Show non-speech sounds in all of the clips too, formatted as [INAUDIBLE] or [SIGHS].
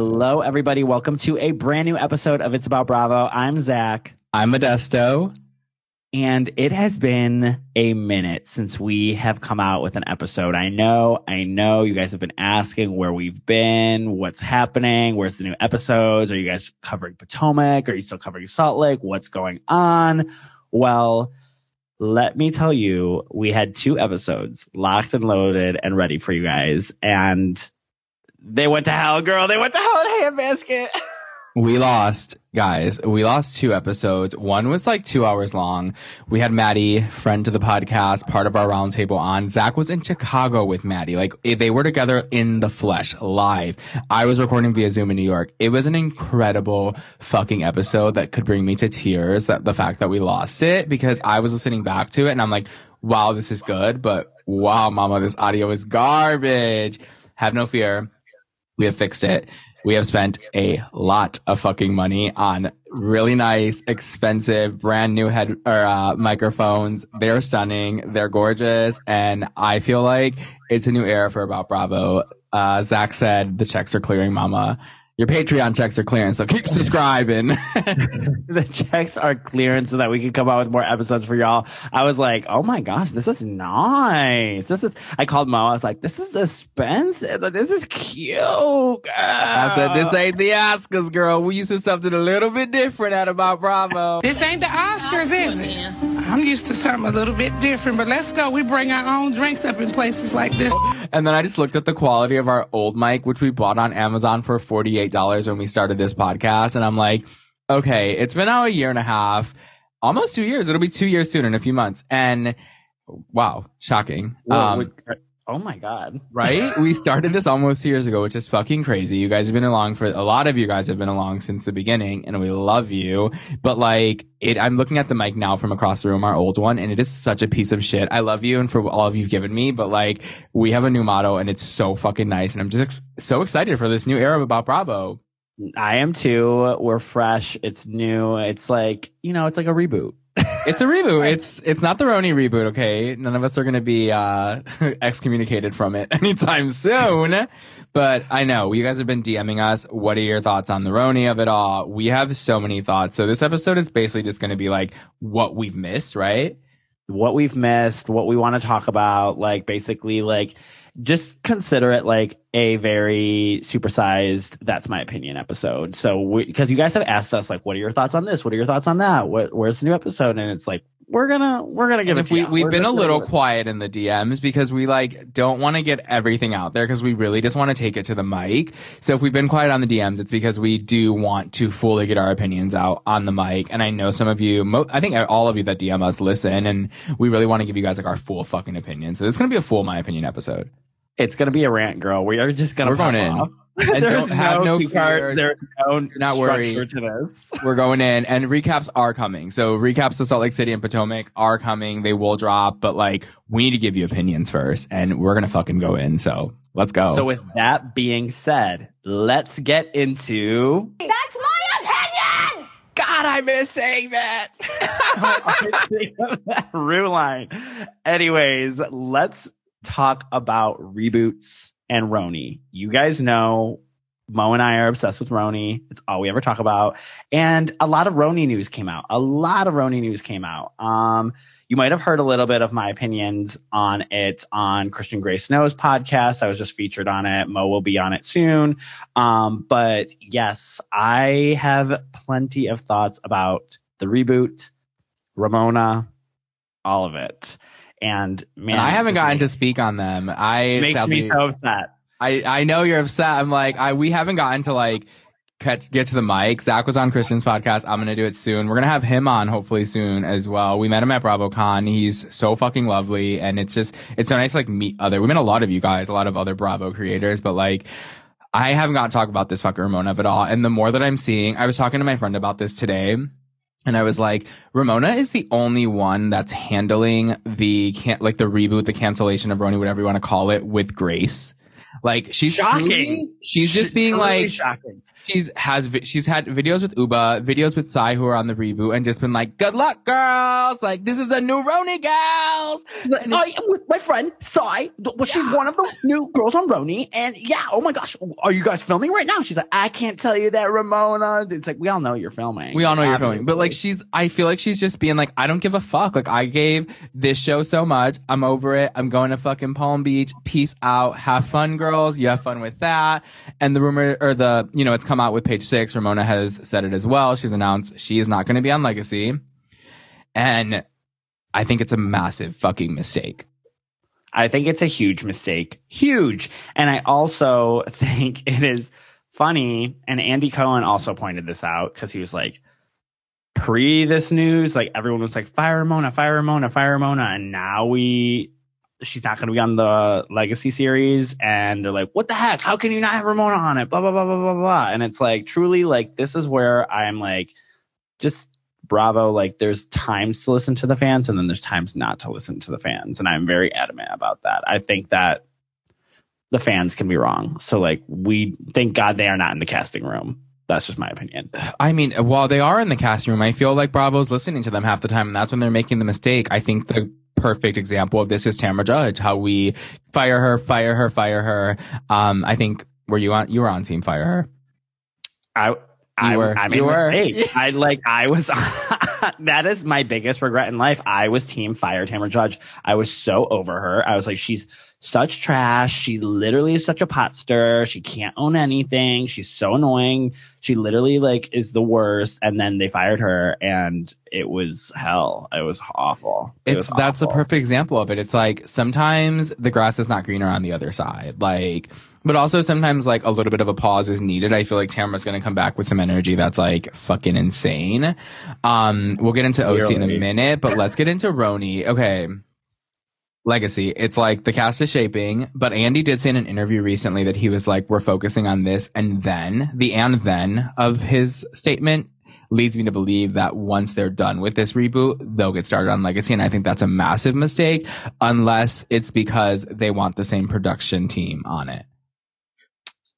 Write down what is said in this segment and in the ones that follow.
Hello, everybody. Welcome to a brand new episode of It's About Bravo. I'm Zach. I'm Modesto. And it has been a minute since we have come out with an episode. I know, I know you guys have been asking where we've been, what's happening, where's the new episodes? Are you guys covering Potomac? Are you still covering Salt Lake? What's going on? Well, let me tell you, we had two episodes locked and loaded and ready for you guys. And they went to hell, girl. They went to hell in a handbasket. [LAUGHS] We lost, guys. We lost two episodes. One was like two hours long. We had Maddie, friend to the podcast, part of our roundtable on. Zach was in Chicago with Maddie. Like eh, they were together in the flesh, live. I was recording via Zoom in New York. It was an incredible fucking episode that could bring me to tears. That the fact that we lost it because I was listening back to it and I'm like, wow, this is good, but wow, mama, this audio is garbage. Have no fear. We have fixed it. We have spent a lot of fucking money on really nice, expensive, brand new head or uh, microphones. They're stunning. They're gorgeous, and I feel like it's a new era for About Bravo. Uh, Zach said the checks are clearing, Mama your Patreon checks are clearing, so keep subscribing. [LAUGHS] [LAUGHS] the checks are clearing so that we can come out with more episodes for y'all. I was like, oh my gosh, this is nice. This is. I called Mo. I was like, this is expensive. This is cute. Girl. I said, this ain't the Oscars, girl. We used to something a little bit different out of my Bravo. This ain't the Oscars, is it? I'm used to something a little bit different, but let's go. We bring our own drinks up in places like this. And then I just looked at the quality of our old mic, which we bought on Amazon for 48 $8 when we started this podcast. And I'm like, okay, it's been now a year and a half, almost two years. It'll be two years soon in a few months. And wow, shocking. Um, oh my God. right? [LAUGHS] we started this almost two years ago, which is fucking crazy. You guys have been along for a lot of you guys have been along since the beginning and we love you. But like it, I'm looking at the mic now from across the room, our old one, and it is such a piece of shit. I love you and for all of you've given me, but like we have a new motto and it's so fucking nice. And I'm just ex- so excited for this new era about Bravo. I am too. We're fresh. It's new. It's like, you know, it's like a reboot it's a [LAUGHS] reboot. It's it's not the Roni reboot, okay? None of us are gonna be uh [LAUGHS] excommunicated from it [LAUGHS] anytime soon. But I know you guys have been DMing us. What are your thoughts on the Roni of it all? We have so many thoughts. So this episode is basically just gonna be like what we've missed, right? What we've missed, what we want to talk about, like basically like just consider it like a very supersized that's my opinion episode. So because you guys have asked us like what are your thoughts on this? What are your thoughts on that? What, where's the new episode? And it's like we're gonna we're gonna give it we, you. we've we're been gonna, a little quiet in the dms because we like don't want to get everything out there because we really just want to take it to the mic. So if we've been quiet on the dms it's because we do want to fully get our opinions out on the mic. And i know some of you mo- i think all of you that dm us listen and we really want to give you guys like our full fucking opinion. So it's gonna be a full my opinion episode it's gonna be a rant, girl. We are just gonna. We're going in. [LAUGHS] And There's have no, no fear. There's no not worry. to this. [LAUGHS] We're going in, and recaps are coming. So recaps of Salt Lake City and Potomac are coming. They will drop, but like we need to give you opinions first, and we're gonna fucking go in. So let's go. So with that being said, let's get into. That's my opinion. God, I miss saying that. [LAUGHS] Rue line. Anyways, let's talk about reboots and Roni. You guys know Mo and I are obsessed with Roni. It's all we ever talk about. And a lot of Roni news came out. A lot of Roni news came out. Um, you might have heard a little bit of my opinions on it on Christian Grey Snow's podcast. I was just featured on it. Mo will be on it soon. Um, but yes, I have plenty of thoughts about the reboot, Ramona, all of it. And man, and I haven't gotten to speak on them. I makes sadly, me so upset. I I know you're upset. I'm like I we haven't gotten to like get get to the mic. Zach was on Kristen's podcast. I'm gonna do it soon. We're gonna have him on hopefully soon as well. We met him at BravoCon. He's so fucking lovely, and it's just it's so nice to like meet other. We met a lot of you guys, a lot of other Bravo creators, but like. I haven't got to talk about this fucking Ramona at all. And the more that I'm seeing, I was talking to my friend about this today and I was like, Ramona is the only one that's handling the can- like the reboot, the cancellation of Roni, whatever you want to call it, with grace. Like she's shocking. Truly, she's just being like shocking. She's has she's had videos with Ubah, videos with Sai who are on the reboot, and just been like, "Good luck, girls! Like this is the new Roni girls." Like, I oh, am with my friend Sai. Well, she's one of the new girls on Roni, and yeah, oh my gosh, are you guys filming right now? She's like, I can't tell you that, Ramona. It's like we all know you're filming. We all know you're filming, but like she's, I feel like she's just being like, I don't give a fuck. Like I gave this show so much. I'm over it. I'm going to fucking Palm Beach. Peace out. Have fun, girls. You have fun with that. And the rumor or the, you know, it's come out with page six. Ramona has said it as well. She's announced she is not going to be on Legacy. And I think it's a massive fucking mistake. I think it's a huge mistake. Huge. And I also [LAUGHS] think it is funny. And Andy Cohen also pointed this out because he was like, pre this news, like everyone was like, fire Ramona, fire Ramona, fire Ramona. And now we, she's not going to be on the legacy series. And they're like, what the heck? How can you not have Ramona on it? Blah, blah, blah, blah, blah, blah. And it's like, truly, like, this is where I'm like, just bravo. Like, there's times to listen to the fans and then there's times not to listen to the fans. And I'm very adamant about that. I think that the fans can be wrong. So, like, we thank God they are not in the casting room. That's just my opinion. I mean, while they are in the casting room, I feel like Bravo's listening to them half the time, and that's when they're making the mistake. I think the perfect example of this is Tamra Judge, how we fire her, fire her, fire her. Um, I think were you on? You were on Team Fire Her. I I You were. I made You were. mistake. [LAUGHS] I like I was [LAUGHS] that is my biggest regret in life. I was team fire Tamra Judge. I was so over her. I was like, she's such trash. She literally is such a pot stir. She can't own anything. She's so annoying. She literally like is the worst. And then they fired her and it was hell. It was awful. It It's was that's awful. perfect example of it. It's like sometimes the grass is not greener on the other side. Like, but also sometimes like a little bit of a pause is needed. I feel like Tamra's going to come back with some energy that's like fucking insane. Um, we'll get into OC in a minute, but let's get into Roni. Okay. Legacy. It's like the cast is shaping, but Andy did say in an interview recently that he was like, we're focusing on this and then the and then of his statement leads me to believe that once they're done with this reboot, they'll get started on Legacy. And I think that's a massive mistake unless it's because they want the same production team on it,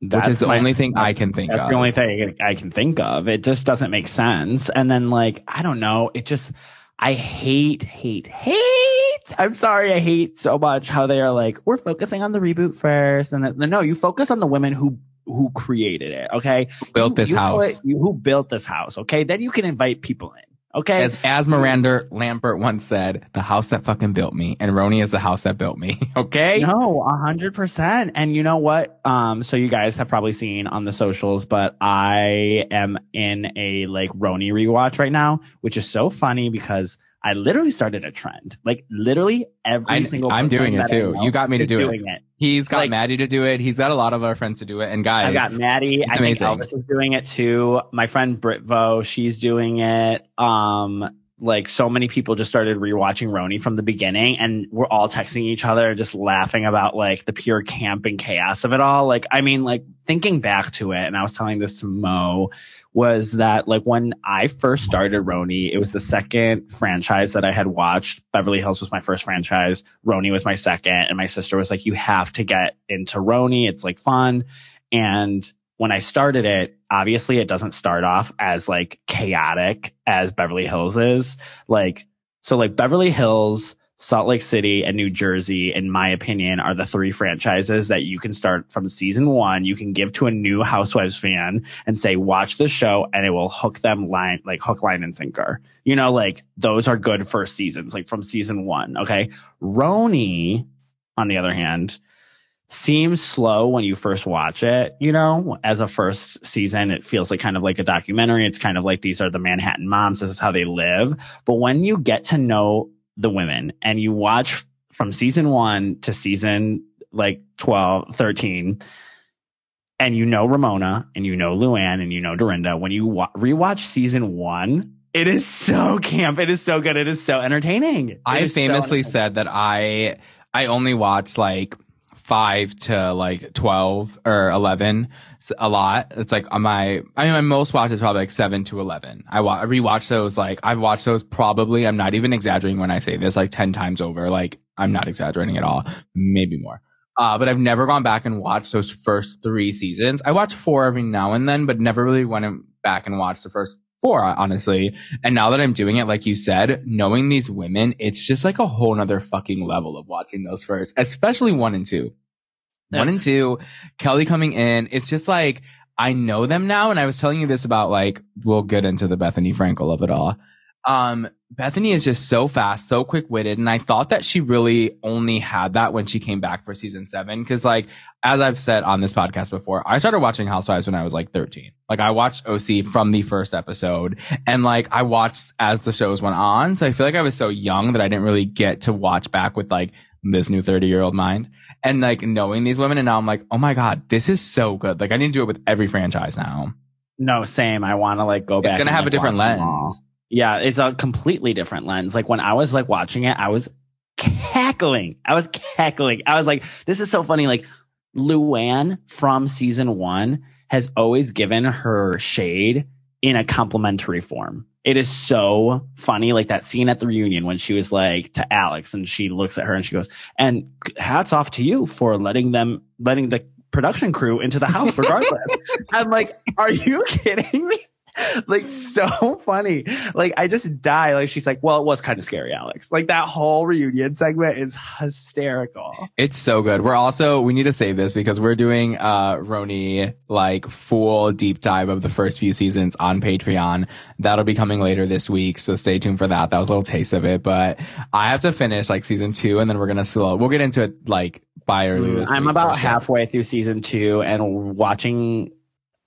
which is the my- only thing I can think That's of. the only thing I can think of. It just doesn't make sense. And then like, I don't know. It just, I hate, hate, hate. I'm sorry. I hate so much how they are like, we're focusing on the reboot first. And then, no, you focus on the women who, who created it. Okay. built You- this you house. you, who built this house. Okay. Then you can invite people in. Okay. As, as Miranda Lambert once said, the house that fucking built me, and Roni is the house that built me. [LAUGHS] Okay? No, a hundred percent. And you know what? Um, so you guys have probably seen on the socials, but I am in a like Roni rewatch right now, which is so funny because I literally started a trend. Like literally every I- single. I'm doing it too. You got me to do it. doing it. He's got Like- Maddie to do it. He's got a lot of our friends to do it. And guys, I got Maddie. I think. Elvis is doing it too. My friend Britvo, she's doing it. Um, like so many people just started rewatching Roni from the beginning and we're all texting each other, just laughing about like the pure camp and chaos of it all. Like, I mean, like thinking back to it, and I was telling this to Mo, was that like when I first started Roni, it was the second franchise that I had watched. Beverly Hills was my first franchise. Roni was my second. And my sister was like, you have to get into Roni. It's like fun. And when I started it, obviously it doesn't start off as like chaotic as Beverly Hills is. Like, so like Beverly Hills, Salt Lake City and New Jersey, in my opinion, are the three franchises that you can start from season one. You can give to a new Housewives fan and say, watch the show and it will hook them line, like hook, line and sinker. You know, like those are good first seasons, like from season one. Okay. Roni, on the other hand, seems slow when you first watch it, you know, as a first season, it feels like kind of like a documentary. It's kind of like these are the Manhattan moms. This is how they live. But when you get to know the women and you watch from season one to season like 12, 13, and you know Ramona and you know Luann and you know Dorinda, when you wa- rewatch season one, it is so [LAUGHS] camp. It is so good. It is so entertaining. It I so famously entertaining. said that I I only watch like five to like twelve or eleven a lot. It's like on my I mean my most watch is probably like seven to eleven. I, wa- I rewatch those like I've watched those probably I'm not even exaggerating when I say this like ten times over. Like I'm not exaggerating at all, maybe more. Uh, but I've never gone back and watched those first three seasons. I watch four every now and then, but never really went back and watched the first four, honestly. And now that I'm doing it, like you said, knowing these women, it's just like a whole nother fucking level of watching those first, especially one and two. One and two, Kelly coming in, it's just like, I know them now. And I was telling you this about like, we'll get into the Bethenny Frankel of it all. Um, Bethenny is just so fast, so quick witted. And I thought that she really only had that when she came back for season seven. Cause like, as I've said on this podcast before, I started watching Housewives when I was like 13. Like I watched OC from the first episode and like I watched as the shows went on. So I feel like I was so young that I didn't really get to watch back with like this new 30 year old mind and like knowing these women. And now I'm like, oh my God, this is so good. Like I need to do it with every franchise now. No, same. I want to like go back. It's going to have a different lens. Yeah, it's a completely different lens. Like when I was like watching it, I was cackling. I was cackling. I was like, this is so funny. Like Luann from season one has always given her shade in a complimentary form. It is so funny. Like that scene at the reunion when she was like to Alex and she looks at her and she goes, and hats off to you for letting them, letting the production crew into the house regardless. [LAUGHS] I'm like, are you kidding me? [LAUGHS] like so funny. Like I just die. Like she's like, well, it was kind of scary, Alex. Like that whole reunion segment is hysterical. It's so good. We're also we need to save this because we're doing uh Roni like full deep dive of the first few seasons on Patreon. That'll be coming later this week, so stay tuned for that. That was a little taste of it, but I have to finish like season two, and then we're gonna slow. We'll get into it like by early. Mm, I'm about sure. halfway through season two and watching.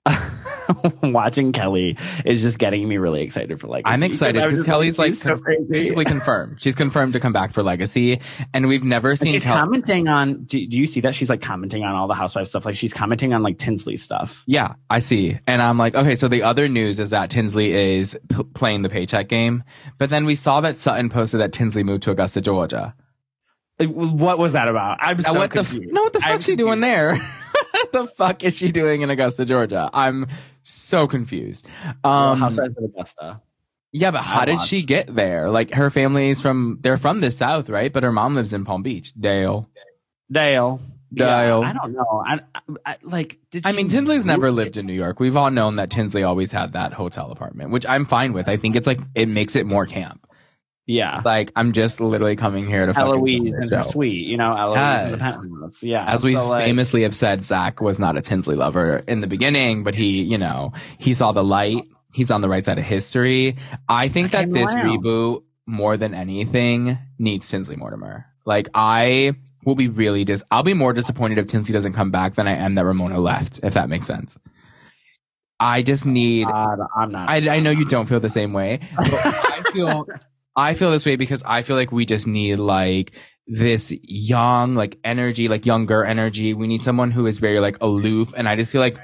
[LAUGHS] watching Kelly is just getting me really excited for like. I'm excited because Kelly's like so con- basically confirmed. She's confirmed to come back for Legacy, and we've never And seen she's Kelly. commenting on. Do, do you see that she's like commenting on all the housewife stuff? Like she's commenting on like Tinsley stuff. Yeah, I see. And I'm like, okay, so the other news is that Tinsley is p- playing the paycheck game. But then we saw that Sutton posted that Tinsley moved to Augusta, Georgia. What was that about? I'm so what the f- confused. no, what the I'm fuck's she doing there? [LAUGHS] the fuck is she doing in Augusta, Georgia? I'm so confused. Um, Housewives of Augusta. yeah, but how I did watched. she get there? Like her family's from, they're from the South, right? But her mom lives in Palm Beach, Dale. Dale. Dale. Yeah, I don't know. I, I, like. Did I mean, Tinsley's never lived in New York. We've all known that Tinsley always had that hotel apartment, which I'm fine with. I think it's like, it makes it more camp. Yeah. Like I'm just literally coming here to Eloise and her show. suite, you know, Eloise in the penthouse. Yeah. As we so, like, famously have said, Zach was not a Tinsley lover in the beginning, but he, you know, he saw the light. He's on the right side of history. I think I that this around. reboot, more than anything, needs Tinsley Mortimer. Like I will be really dis. I'll be more disappointed if Tinsley doesn't come back than I am that Ramona left. If that makes sense. I just need. God, I'm not. I, I know you don't feel the same way, but I feel [LAUGHS] [LAUGHS] I feel this way because I feel like we just need like this young like energy, like younger energy. We need someone who is very like aloof, and I just feel like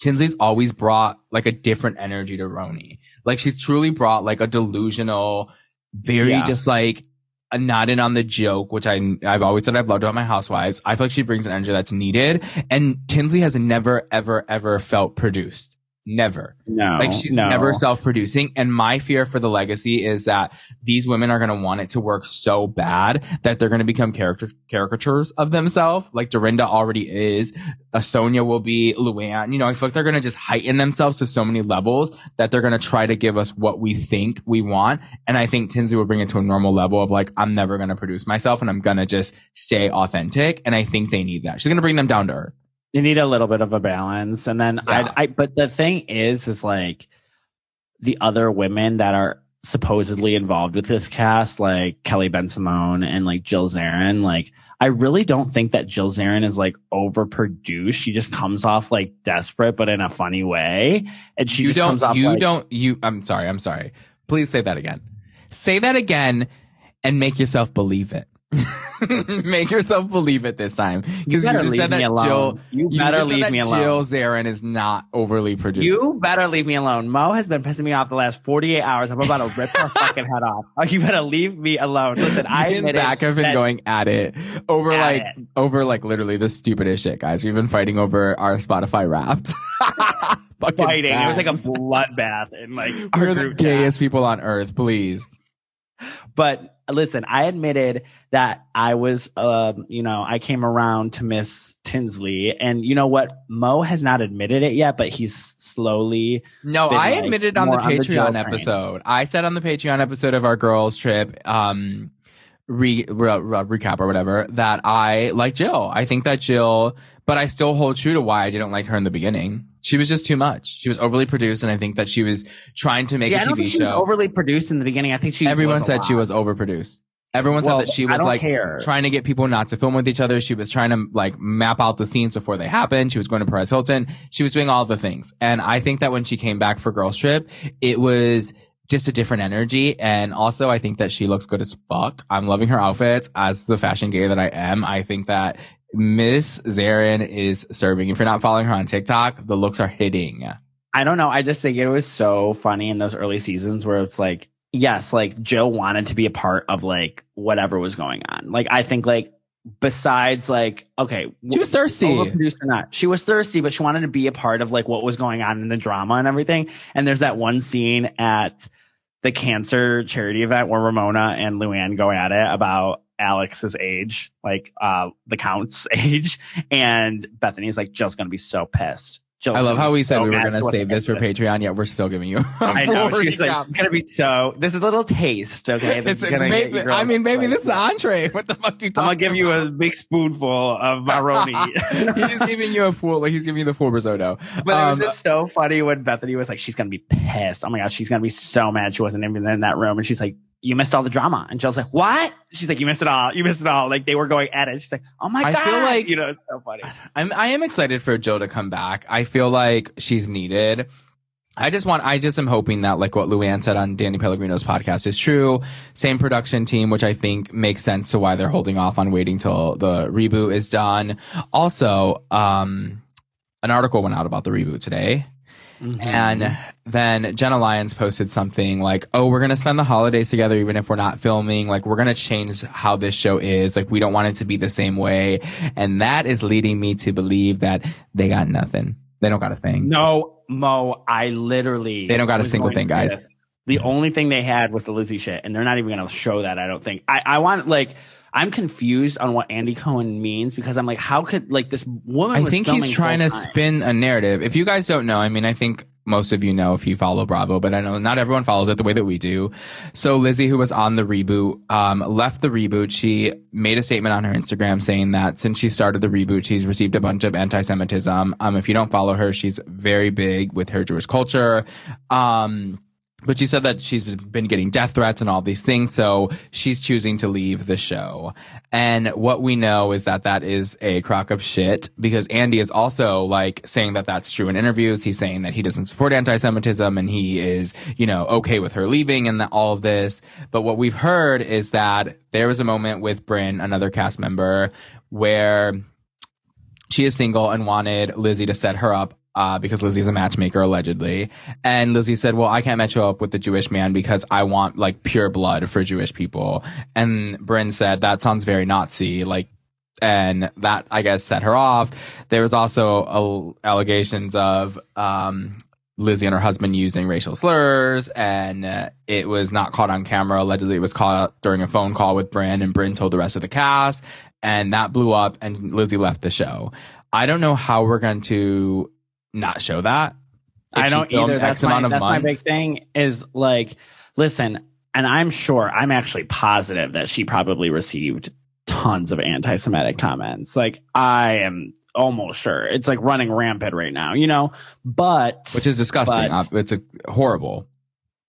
Tinsley's always brought like a different energy to Roni. Like she's truly brought like a delusional, very Yeah. just like a not in on the joke, which I I've always said I've loved about my housewives. I feel like she brings an energy that's needed, and Tinsley has never ever ever felt produced. Never. no. Like she's no. never self-producing. And my fear for the legacy is that these women are going to want it to work so bad that they're going to become character caricatures of themselves. Like Dorinda already is. Uh, Sonja will be. Luann. You know, I feel like they're going to just heighten themselves to so many levels that they're going to try to give us what we think we want. And I think Tinsley will bring it to a normal level of like, I'm never going to produce myself and I'm going to just stay authentic. And I think they need that. She's going to bring them down to earth. You need a little bit of a balance, and then Yeah. I, I. But the thing is, is like the other women that are supposedly involved with this cast, like Kelly Bensimon and like Jill Zarin. Like, I really don't think that Jill Zarin is like overproduced. She just comes off like desperate, but in a funny way, and she you just don't comes off you like, don't you i'm sorry i'm sorry please say that again say that again and make yourself believe it [LAUGHS] make yourself believe it this time because you, better just leave said me that alone. jill You you better said leave me alone. jill zarin is not overly produced You better leave me alone. Mo has been pissing me off the last 48 hours. I'm about to rip her [LAUGHS] fucking head off. Oh, you better leave me alone. Listen, I and Zach have been going at it over At like it. over like literally the stupidest shit, guys. We've been fighting over our Spotify Wrapped. [LAUGHS] Fucking fighting. It was like a bloodbath and like We're the group chat. gayest people on earth, please. But listen, I admitted that I was, um, you know, I came around to Miss Tinsley, and you know what? Mo has not admitted it yet, but he's slowly. No, I like, admitted on the more on the Patreon train. episode. I said on the Patreon episode of our girls trip, um, re, re, re- recap or whatever, that I like Jill. I think that Jill, but I still hold true to why I didn't like her in the beginning. She was just too much. She was overly produced, and I think that she was trying to make See, a TV think she was show. overly produced in the beginning. I think she. Everyone said she was overproduced. Everyone Well, said that she was like care. trying to get people not to film with each other. She was trying to like map out the scenes before they happened. She was going to Perez Hilton. She was doing all the things. And I think that when she came back for Girls Trip, it was just a different energy. And also I think that she looks good as fuck. I'm loving her outfits as the fashion gay that I am. I think that Miss Zarin is serving. If you're not following her on TikTok, the looks are hitting. I don't know. I just think it was so funny in those early seasons where it's like, yes, like Jill wanted to be a part of like whatever was going on. Like I think like besides like okay, She was thirsty. overproduced or not, she was thirsty, but she wanted to be a part of like what was going on in the drama and everything. And there's that one scene at the cancer charity event where Ramona and Luann go at it about Alex's age, like uh the count's [LAUGHS] age, and Bethenny's like Jill's gonna be so pissed. I love how we said so we were going to save this for. Patreon, yet we're still giving you. [LAUGHS] I know. She's like, it's gonna be so. This is a little taste, okay? It's gonna get baby, you girls I mean, baby, like- this is the entree. [LAUGHS] What the fuck you I'm talking gonna give you a big spoonful of maroni. [LAUGHS] he's giving you a full, like he's giving you the full risotto. But Um, it was just so funny when Bethenny was like, she's gonna be pissed. Oh my god, she's gonna be so mad she wasn't even in that room. And she's like, you missed all the drama. And Jill's like, what? She's like, you missed it all. You missed it all. Like they were going at it. She's like, oh my I god. I feel like- you know, it's so funny. I'm, I am excited for Jill to come back. I feel like she's needed. I just want, I just am hoping that like what Luann said on Danny Pellegrino's podcast is true. Same production team, which I think makes sense to why they're holding off on waiting till the reboot is done. Also, um, an article went out about the reboot today. Mm-hmm. And then Jenna Lyons posted something like, Oh, we're going to spend the holidays together, even if we're not filming. Like, we're going to change how this show is. Like, we don't want it to be the same way. And that is leading me to believe that they got nothing. They don't got a thing. No, Mo, I literally They don't got a single thing, guys. The only thing they had was the Lizzie shit, and they're not even gonna show that, I don't think. I, I want like I'm confused on what Andy Cohen means because I'm like, how could like this woman I think he's trying to spin a narrative. If you guys don't know, I mean, I think most of you know if you follow Bravo, but I know not everyone follows it the way that we do. So Lizzie, who was on the reboot, um, left the reboot. She made a statement on her Instagram saying that since she started the reboot, she's received a bunch of anti-Semitism. Um, if you don't follow her, she's very big with her Jewish culture. Um, but she said that she's been getting death threats and all these things, so she's choosing to leave the show. And what we know is that that is a crock of shit because Andy is also like saying that that's true in interviews. He's saying that he doesn't support anti-Semitism and he is, you know, okay with her leaving and that, all of this. But what we've heard is that there was a moment with Brynn, another cast member, where she is single and wanted Lizzie to set her up uh, because Lizzie is a matchmaker allegedly. And Lizzie said, well, I can't match you up with the Jewish man because I want like pure blood for Jewish people. And Brynn said, that sounds very Nazi. Like, and that I guess set her off. There was also uh, allegations of, um, Lizzie and her husband using racial slurs, and uh, it was not caught on camera. Allegedly, it was caught during a phone call with Brynn, and Brynn told the rest of the cast, and that blew up, and Lizzie left the show. I don't know how we're going to not show that. If I don't either. That's, X amount my, of that's my big thing is like, listen, and I'm sure, I'm actually positive that she probably received tons of anti-Semitic comments. Like, I am almost sure it's like running rampant right now, you know. But which is disgusting. But- Uh, it's a, horrible.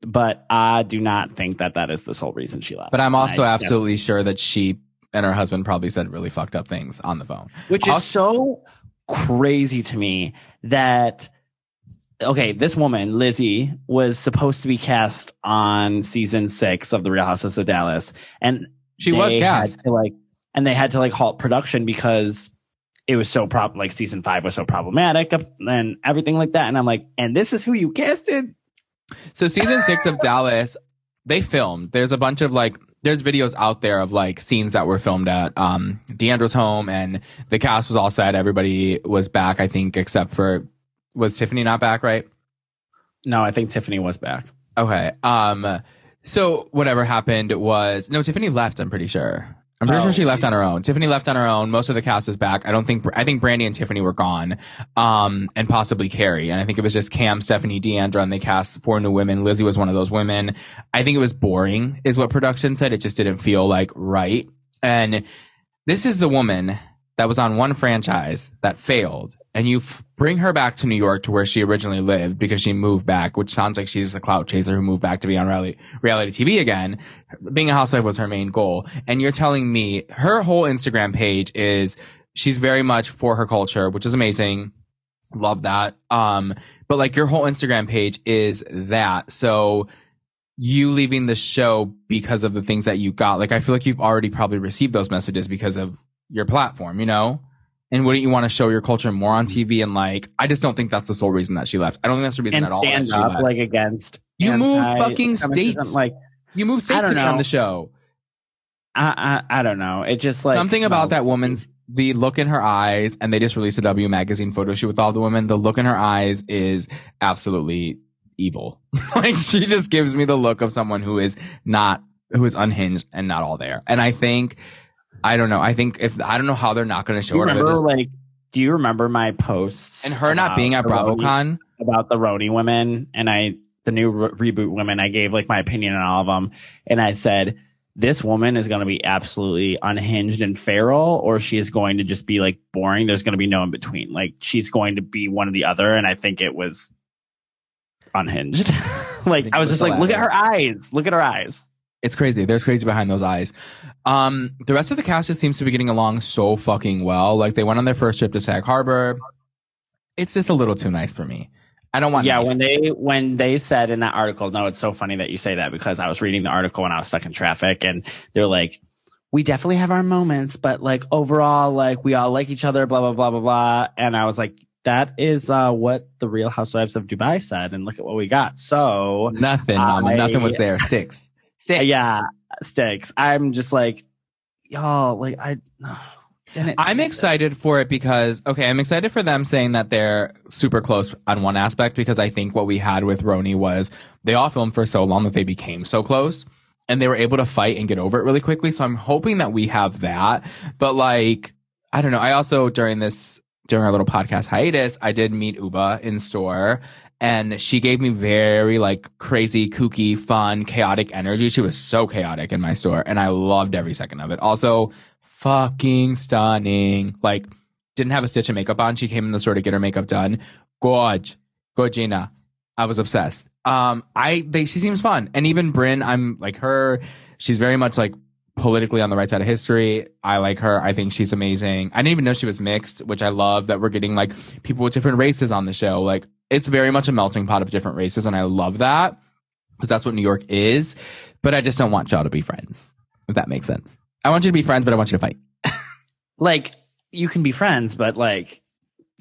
but I do not think that that is the sole reason she left. But I'm also I- absolutely sure that she and her husband probably said really fucked up things on the phone. which is Also- so crazy to me that okay, this woman Lizzie was supposed to be cast on season six of The Real Houses of Dallas, and She was cast. to like, and they had to like halt production because it was so prob like season five was so problematic and everything like that. And I'm like, and this is who you casted. So season six of Dallas, they filmed. There's a bunch of like there's videos out there of like scenes that were filmed at um D'Andra's home and the cast was all set. Everybody was back, I think, except for was Tiffany not back, right? No, I think Tiffany was back. Okay. Um So whatever happened was no. Tiffany left. I'm pretty sure. I'm pretty Oh. sure she left on her own. Tiffany left on her own. Most of the cast is back. I don't think. I think Brandi and Tiffany were gone, um, and possibly Kary. And I think it was just Cam, Stephanie, D'Andra, and they cast four new women. Lizzie was one of those women. I think it was boring, is what production said. It just didn't feel like right. And this is the woman that was on one franchise that failed, and you f- bring her back to New York to where she originally lived because she moved back, which sounds like she's a clout chaser who moved back to be on reality, reality TV again. Being a housewife was her main goal. And you're telling me her whole Instagram page is she's very much for her culture, which is amazing. Love that. Um, but like your whole Instagram page is that. So you leaving the show because of the things that you got, like I feel like you've already probably received those messages because of your platform, you know? And wouldn't you want to show your culture more on mm-hmm. TV? And like, I just don't think that's the sole reason that she left. I don't think that's the reason and at all. stand up left. like against. You moved fucking states. Like you moved states to be on the show. I, I I don't know. It just like Something about that woman's the look in her eyes, and they just released a W magazine photo shoot with all the women. The look in her eyes is absolutely evil. [LAUGHS] like she just gives me the look of someone who is not who is unhinged and not all there. And I think I don't know. I think if I don't know how they're not going to show you it. remember like? Do you remember my posts and her not being at BravoCon. about the Roni women and I the new re- reboot women? I gave like my opinion on all of them, and I said this woman is going to be absolutely unhinged and feral, or she is going to just be like boring. There's going to be no in between. Like she's going to be one or the other, and I think it was unhinged. [LAUGHS] like I was just like, look at her eyes. Look at her eyes. It's crazy. There's crazy behind those eyes. Um, the rest of the cast just seems to be getting along so fucking well. Like they went on their first trip to Sag Harbor. It's just a little too nice for me. I don't want. yeah, nice. when they when they said in that article, no, it's so funny that you say that because I was reading the article when I was stuck in traffic, and they're like, we definitely have our moments, but like overall, like we all like each other, blah blah blah blah blah. And I was like, that is uh, what the Real Housewives of Dubai said, and look at what we got. So nothing, I- nothing was there. Sticks, sticks. yeah, sticks. I'm just like, y'all, like I. [SIGHS] Didn't I'm excited for it because okay, I'm excited for them saying that they're super close on one aspect because I think what we had with Roni was they all filmed for so long that they became so close and they were able to fight and get over it really quickly. So I'm hoping that we have that. But like, I don't know. I also during this during our little podcast hiatus, I did meet Ubah in store and she gave me very like crazy, kooky, fun, chaotic energy. She was so chaotic in my store and I loved every second of it. Also, fucking stunning. Like, didn't have a stitch of makeup on. She came in the store to get her makeup done. Gorge. Gorgina. I was obsessed. Um, I they she seems fun. And even Brynn, I'm like her, she's very much like politically on the right side of history. I like her. I think she's amazing. I didn't even know she was mixed, which I love that we're getting like people with different races on the show. Like it's very much a melting pot of different races, and I love that because that's what New York is. But I just don't want y'all to be friends, if that makes sense. I want you to be friends, but I want you to fight. [LAUGHS] like you can be friends, but like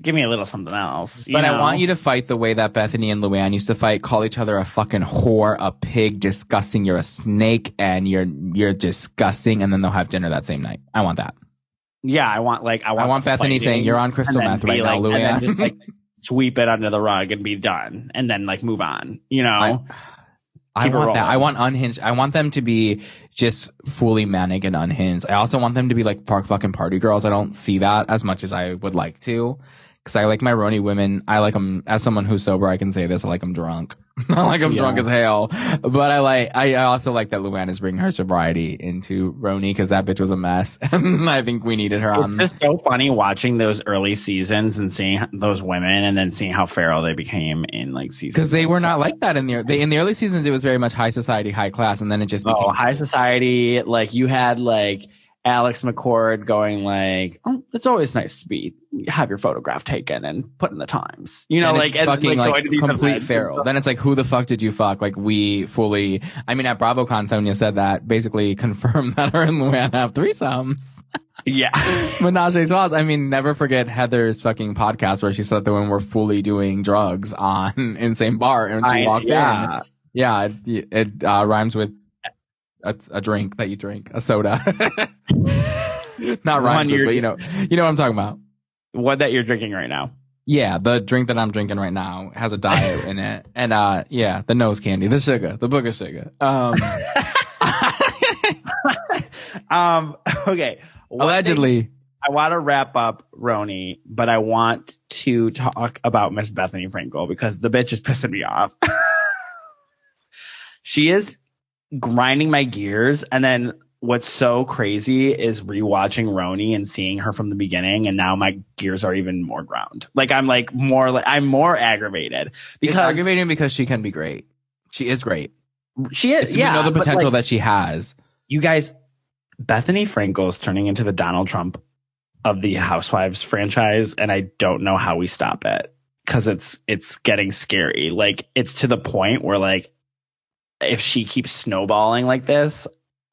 give me a little something else. but I want you to fight the way that Bethenny and Luann used to fight. Call each other a fucking whore, a pig, disgusting. You're a snake, and you're you're disgusting. And then they'll have dinner that same night. I want that. Yeah, I want like I want, I want Bethenny saying you're on crystal meth right now, like- and then Luann. just like [LAUGHS] sweep it under the rug and be done, and then like move on. You know, I, I want that. I want unhinged. I want them to be just fully manic and unhinged. I also want them to be like park fucking party girls. I don't see that as much as I would like to. Cause I like my Roni women. I like them as someone who's sober. I can say this. I like them drunk. [LAUGHS] I like them Yeah. drunk as hell. But I like, I, I also like that Luann is bringing her sobriety into Roni because that bitch was a mess. [LAUGHS] and I think we needed her on. it's just so funny watching those early seasons and seeing those women, and then seeing how feral they became in like season. Because they were not like that in the, they, in the early seasons. It was very much high society, high class. And then it just oh, became Oh, high society. Like you had like Alex McCord going like, "Oh, it's always nice to be have your photograph taken and put in the Times." You know, and like it's and, fucking like, like, going to these complete feral. Then it's like, who the fuck did you fuck? Like we fully. I mean, at BravoCon, Sonja said that basically confirmed [LAUGHS] that her and Luann have threesomes. Yeah, [LAUGHS] Menage a trois. I mean, never forget Heather's fucking podcast where she said that when we're fully doing drugs on [LAUGHS] Insane Bar and she I- walked yeah. in. Yeah, it, it uh, rhymes with a, a drink that you drink, a soda. [LAUGHS] Not One rhymes with, you're- but you know, you know what I'm talking about. What that you're drinking right now? Yeah, the drink that I'm drinking right now has a diet in it, and uh, yeah, the nose candy, the sugar, the book of sugar. Um, [LAUGHS] um. Okay. Allegedly, I want to wrap up Roni, but I want to talk about Miss Bethenny Frankel because the bitch is pissing me off. [LAUGHS] she is grinding my gears. And then what's so crazy is rewatching Roni and seeing her from the beginning. And now my gears are even more ground. Like I'm like more like I'm more aggravated it's because aggravating because she can be great. She is great. she is. It's, yeah. we know the potential like, that she has. you guys, Bethenny Frankel is turning into the Donald Trump of the Housewives franchise, and I don't know how we stop it because it's it's getting scary. Like it's to the point where like if she keeps snowballing like this,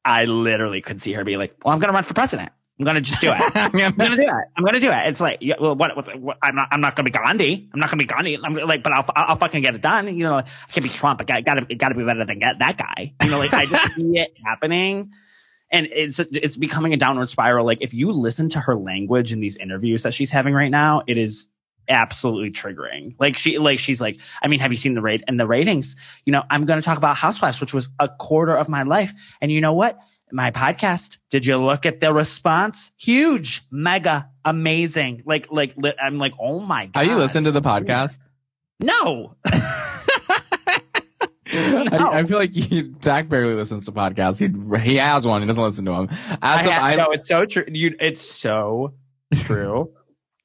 I literally could see her be like, "Well, I'm gonna run for president. I'm gonna just do it." [LAUGHS] I'm gonna do it. I'm gonna do it. It's like, yeah, well, what, what, what? I'm not. I'm not gonna be Gandhi. I'm not gonna be Gandhi. I'm like, but I'll, I'll fucking get it done. You know, I can't be Trump. I got, gotta, it gotta be better than get that guy. You know, like I just see it [LAUGHS] happening, and it's it's becoming a downward spiral. Like if you listen to her language in these interviews that she's having right now, it is absolutely triggering. Like she, like she's like, I mean, have you seen the rate and the ratings? You know, I'm going to talk about Housewives, which was a quarter of my life, and you know what? my podcast. Did you look at the response? Huge, mega, amazing. Like, like, li- I'm like, oh my god. Have you listened to the podcast? No. [LAUGHS] I, I feel like he, Zach barely listens to podcasts. He he has one. He doesn't listen to them. I, As of, ha- I, no, it's so true. You, it's so true.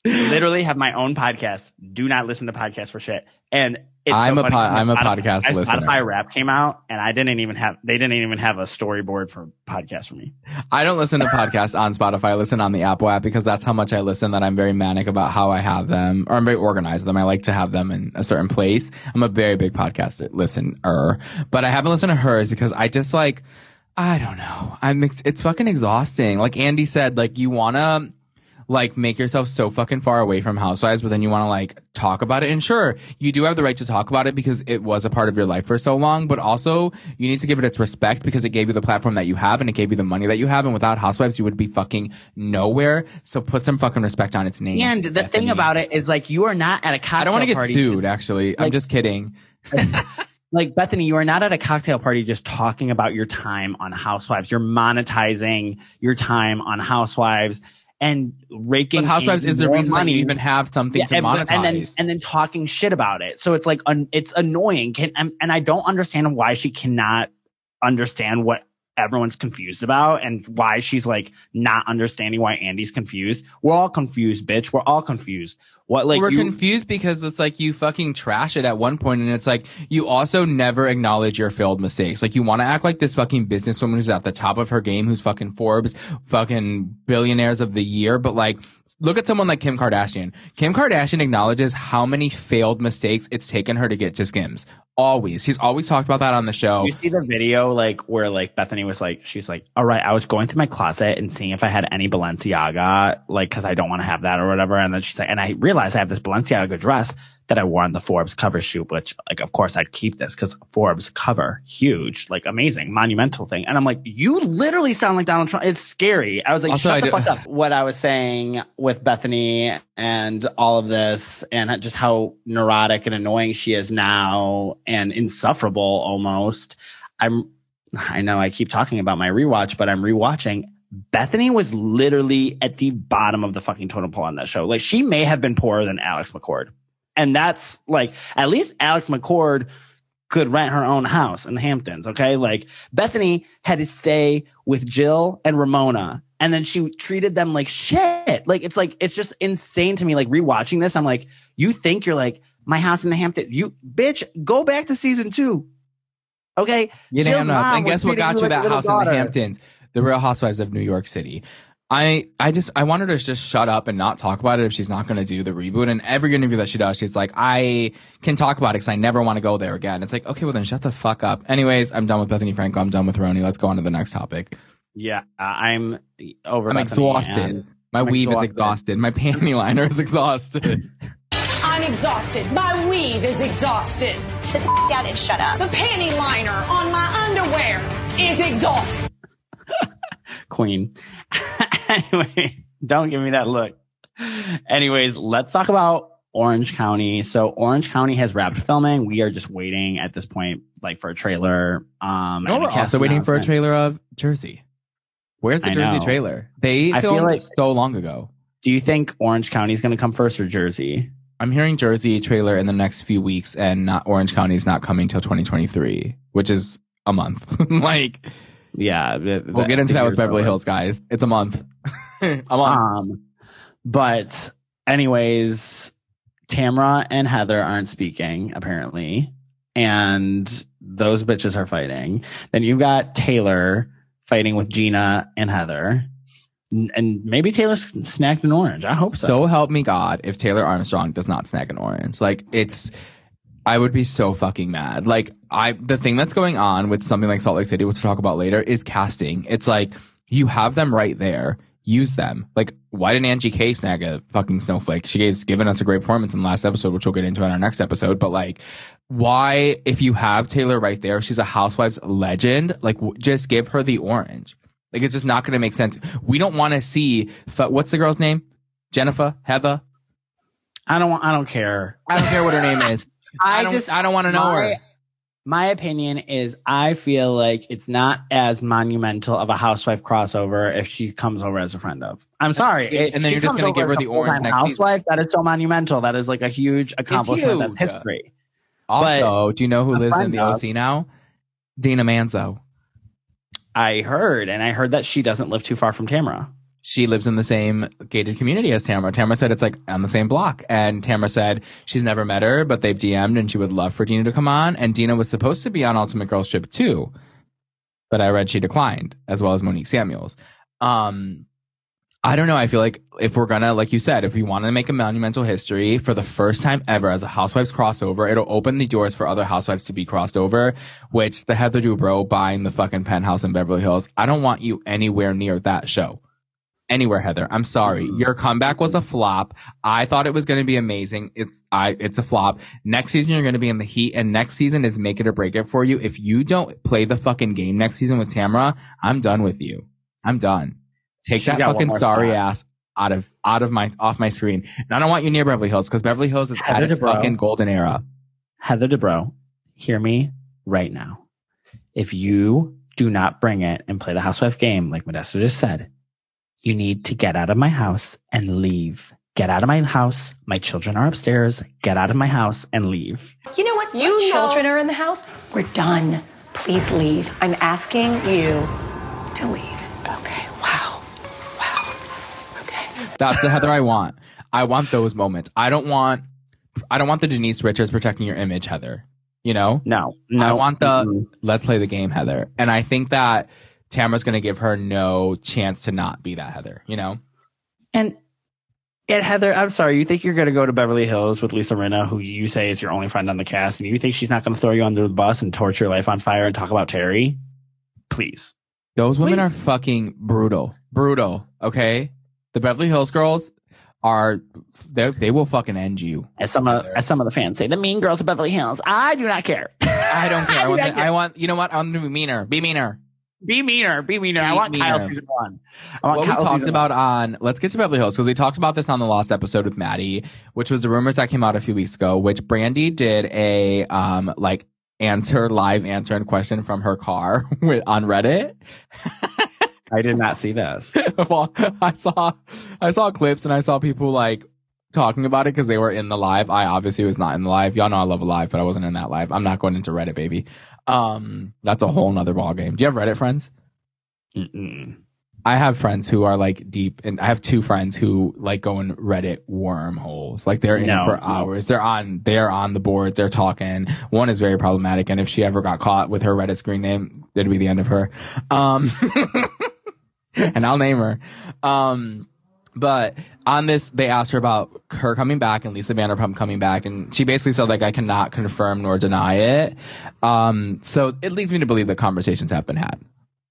Literally have my own podcast. Do not listen to podcasts for shit. And it's I'm so a po- because I'm a podcast my listener. Spotify rap came out, and I didn't even have. They didn't even have a storyboard for podcast for me. I don't listen to podcasts on Spotify. I listen on the Apple app because that's how much I listen. That I'm very manic about how I have them, or I'm very organized with them. I like to have them in a certain place. I'm a very big podcast listener, but I haven't listened to hers because I just like. I don't know. I'm. It's, it's fucking exhausting. Like Andy said, like you wanna like make yourself so fucking far away from housewives, but then you want to like talk about it. And sure, you do have the right to talk about it because it was a part of your life for so long, but also you need to give it its respect because it gave you the platform that you have and it gave you the money that you have. And without housewives, you would be fucking nowhere. So put some fucking respect on its name. And the thing about it is like you are not at a cocktail party. I don't want to get party. sued, actually. I'm just kidding. [LAUGHS] like Bethany, you are not at a cocktail party just talking about your time on Housewives. You're monetizing your time on Housewives and raking. But housewives is the reason money. you even have something Yeah, to and, monetize. and then and then talking shit about it. So it's like un, it's annoying. Can and, and I don't understand why she cannot understand what everyone's confused about and why she's like not understanding why Andy's confused. We're all confused, bitch. We're all confused. What like we're you, confused because it's like you fucking trash it at one point and it's like you also never acknowledge your failed mistakes. Like you want to act like this fucking businesswoman who's at the top of her game, who's fucking Forbes, fucking billionaires of the year, but like look at someone like Kim Kardashian. Kim Kardashian acknowledges how many failed mistakes it's taken her to get to Skims. Always. She's always talked about that on the show. You see the video like where like Bethenny was like, she's like, all right, I was going through my closet and seeing if I had any Balenciaga, like, cause I don't want to have that or whatever. And then she's like, and I realized I have this Balenciaga dress that I wore on the Forbes cover shoot, which like, of course I'd keep this cause Forbes cover, huge, like amazing, monumental thing. And I'm like, you literally sound like Donald Trump. It's scary. I was like, Also, shut I the do- fuck up. What I was saying with Bethenny and all of this and just how neurotic and annoying she is now and insufferable almost. I'm I know I keep talking about my rewatch, but I'm rewatching. Bethenny was literally at the bottom of the fucking totem pole on that show. Like she may have been poorer than Alex McCord. And that's like at least Alex McCord could rent her own house in the Hamptons, okay? Like Bethenny had to stay with Jill and Ramona and then she treated them like shit. Like it's like it's just insane to me like rewatching this. I'm like you think you're like my house in the Hamptons. You bitch, go back to season 2. Okay? You Jill's damn nuts. mom And guess what got you like that house in the Hamptons? The Real Housewives of New York City. I I just I want her to just shut up and not talk about it if she's not going to do the reboot. And every interview that she does, she's like, I can talk about it because I never want to go there again. It's like, okay, well then shut the fuck up. Anyways, I'm done with Bethenny Franco. I'm done with Roni. Let's go on to the next topic. Yeah, I'm over. I'm Bethenny exhausted. My I'm weave is exhausted. exhausted. My panty liner is exhausted. [LAUGHS] I'm exhausted. My weave is exhausted. Sit the f- down and shut up. The panty liner on my underwear is exhausted. Queen. [LAUGHS] anyway, don't give me that look. Anyways, let's talk about Orange County. So Orange County has wrapped filming. We are just waiting at this point, like for a trailer. Um, No, we're also waiting for a trailer of Jersey. Where's the I Jersey know. trailer? They I feel filmed like- so long ago. Do you think Orange County is going to come first or Jersey? I'm hearing Jersey trailer in the next few weeks, and not Orange County is not coming till 2023, which is a month. [LAUGHS] like Yeah, th- we'll th- get into that with Beverly. Hills, guys. It's a month. [LAUGHS] a month. Um, but anyways, Tamra and Heather aren't speaking apparently, and those bitches are fighting. Then you've got Taylor fighting with Gina and Heather, and maybe Taylor's snagged an orange. I hope so. so help me God if Taylor Armstrong does not snag an orange. Like it's I would be so fucking mad. Like I the thing that's going on with something like Salt Lake City, which we'll talk about later, is casting. It's like you have them right there. Use them. Like, why didn't Angie K snag a fucking snowflake? She gave given us a great performance in the last episode, which we'll get into in our next episode. But like, why, if you have Taylor right there, she's a housewives legend. Like, w- just give her the orange. Like, it's just not going to make sense. We don't want to see. What's the girl's name? Jennifer, Heather. I don't. want- I don't care. I don't care what her name is. I, don't. I don't want to know my, her. My opinion is, I feel like it's not as monumental of a housewife crossover if she comes over as a friend of. I'm sorry, and then you're just gonna give her the orange next season. housewife. That is so monumental. That is like a huge accomplishment. huge. That's history. Also, do you know who lives in the of- OC now? Dina Manzo. I heard, and I heard that she doesn't live too far from Tamra. She lives in the same gated community as Tamra. Tamra said it's like on the same block. And Tamra said she's never met her, but they've DM'd and she would love for Dina to come on. And Dina was supposed to be on Ultimate Girls Trip too. But I read she declined, as well as Monique Samuels. Um I don't know. I feel like if we're gonna, like you said, if we want to make a monumental history for the first time ever as a Housewives crossover, it'll open the doors for other Housewives to be crossed over. Which the Heather Dubrow buying the fucking penthouse in Beverly Hills, I don't want you anywhere near that show anywhere, Heather. I'm sorry. Mm. Your comeback was a flop. I thought it was going to be amazing. It's I it's a flop. Next season you're going to be in the heat and next season is make it or break it for you. If you don't play the fucking game next season with Tamra, I'm done with you. I'm done. Take She's that fucking sorry spot. ass out of out of my off my screen. And I don't want you near Beverly Hills because Beverly Hills is at Heather its Dubrow. fucking golden era. Heather Dubrow, hear me right now. If you do not bring it and play the housewife game, like Modesto just said, you need to get out of my house and leave. Get out of my house. My children are upstairs. Get out of my house and leave. You know what? You My know- children are in the house. We're done. Please leave. I'm asking you to leave. Okay. Wow. Wow. Okay. That's the Heather I want. I want those moments. I don't want I don't want the Denise Richards protecting your image, Heather. You know? No, no. I want the mm-mm. let's play the game, Heather. And I think that Tamra's going to give her no chance to not be that Heather, you know? And and Heather, I'm sorry. You think you're going to go to Beverly Hills with Lisa Rinna, who you say is your only friend on the cast, and you think she's not going to throw you under the bus and torture your life on fire and talk about Terry? Please. Those women Please. are fucking brutal. Brutal, okay? The Beverly Hills girls are they they will fucking end you. As some of, as some of the fans say, the mean girls of Beverly Hills. I do not care. I don't [LAUGHS] care. I do want, the- care. I want you know what? I want them to be meaner. Be meaner. Be meaner. Be meaner. I Be want Kyle meaner. season one. I want what Kyle we talked about on let's get to Beverly Hills because we talked about this on the last episode with Maddie, which was the rumors that came out a few weeks ago. Which Brandi did a um like answer live answer and question from her car [LAUGHS] with on Reddit. [LAUGHS] I did not see this. [LAUGHS] well, I saw I saw clips and I saw people like talking about it because they were in the live. I obviously was not in the live. Y'all know I love a live, but I wasn't in that live. I'm not going into Reddit, baby. Um, that's a whole nother ball game. Do you have Reddit friends? Mm-mm. I have friends who are like deep, and I have two friends who like go in Reddit wormholes. Like they're in No, for no. hours. They're on, they're on the boards. They're talking. One is very problematic, and if she ever got caught with her Reddit screen name, it'd be the end of her. Um, [LAUGHS] and I'll name her. Um, but on this, they asked her about her coming back and Lisa Vanderpump coming back, and she basically said like I cannot confirm nor deny it. Um, so it leads me to believe that conversations have been had.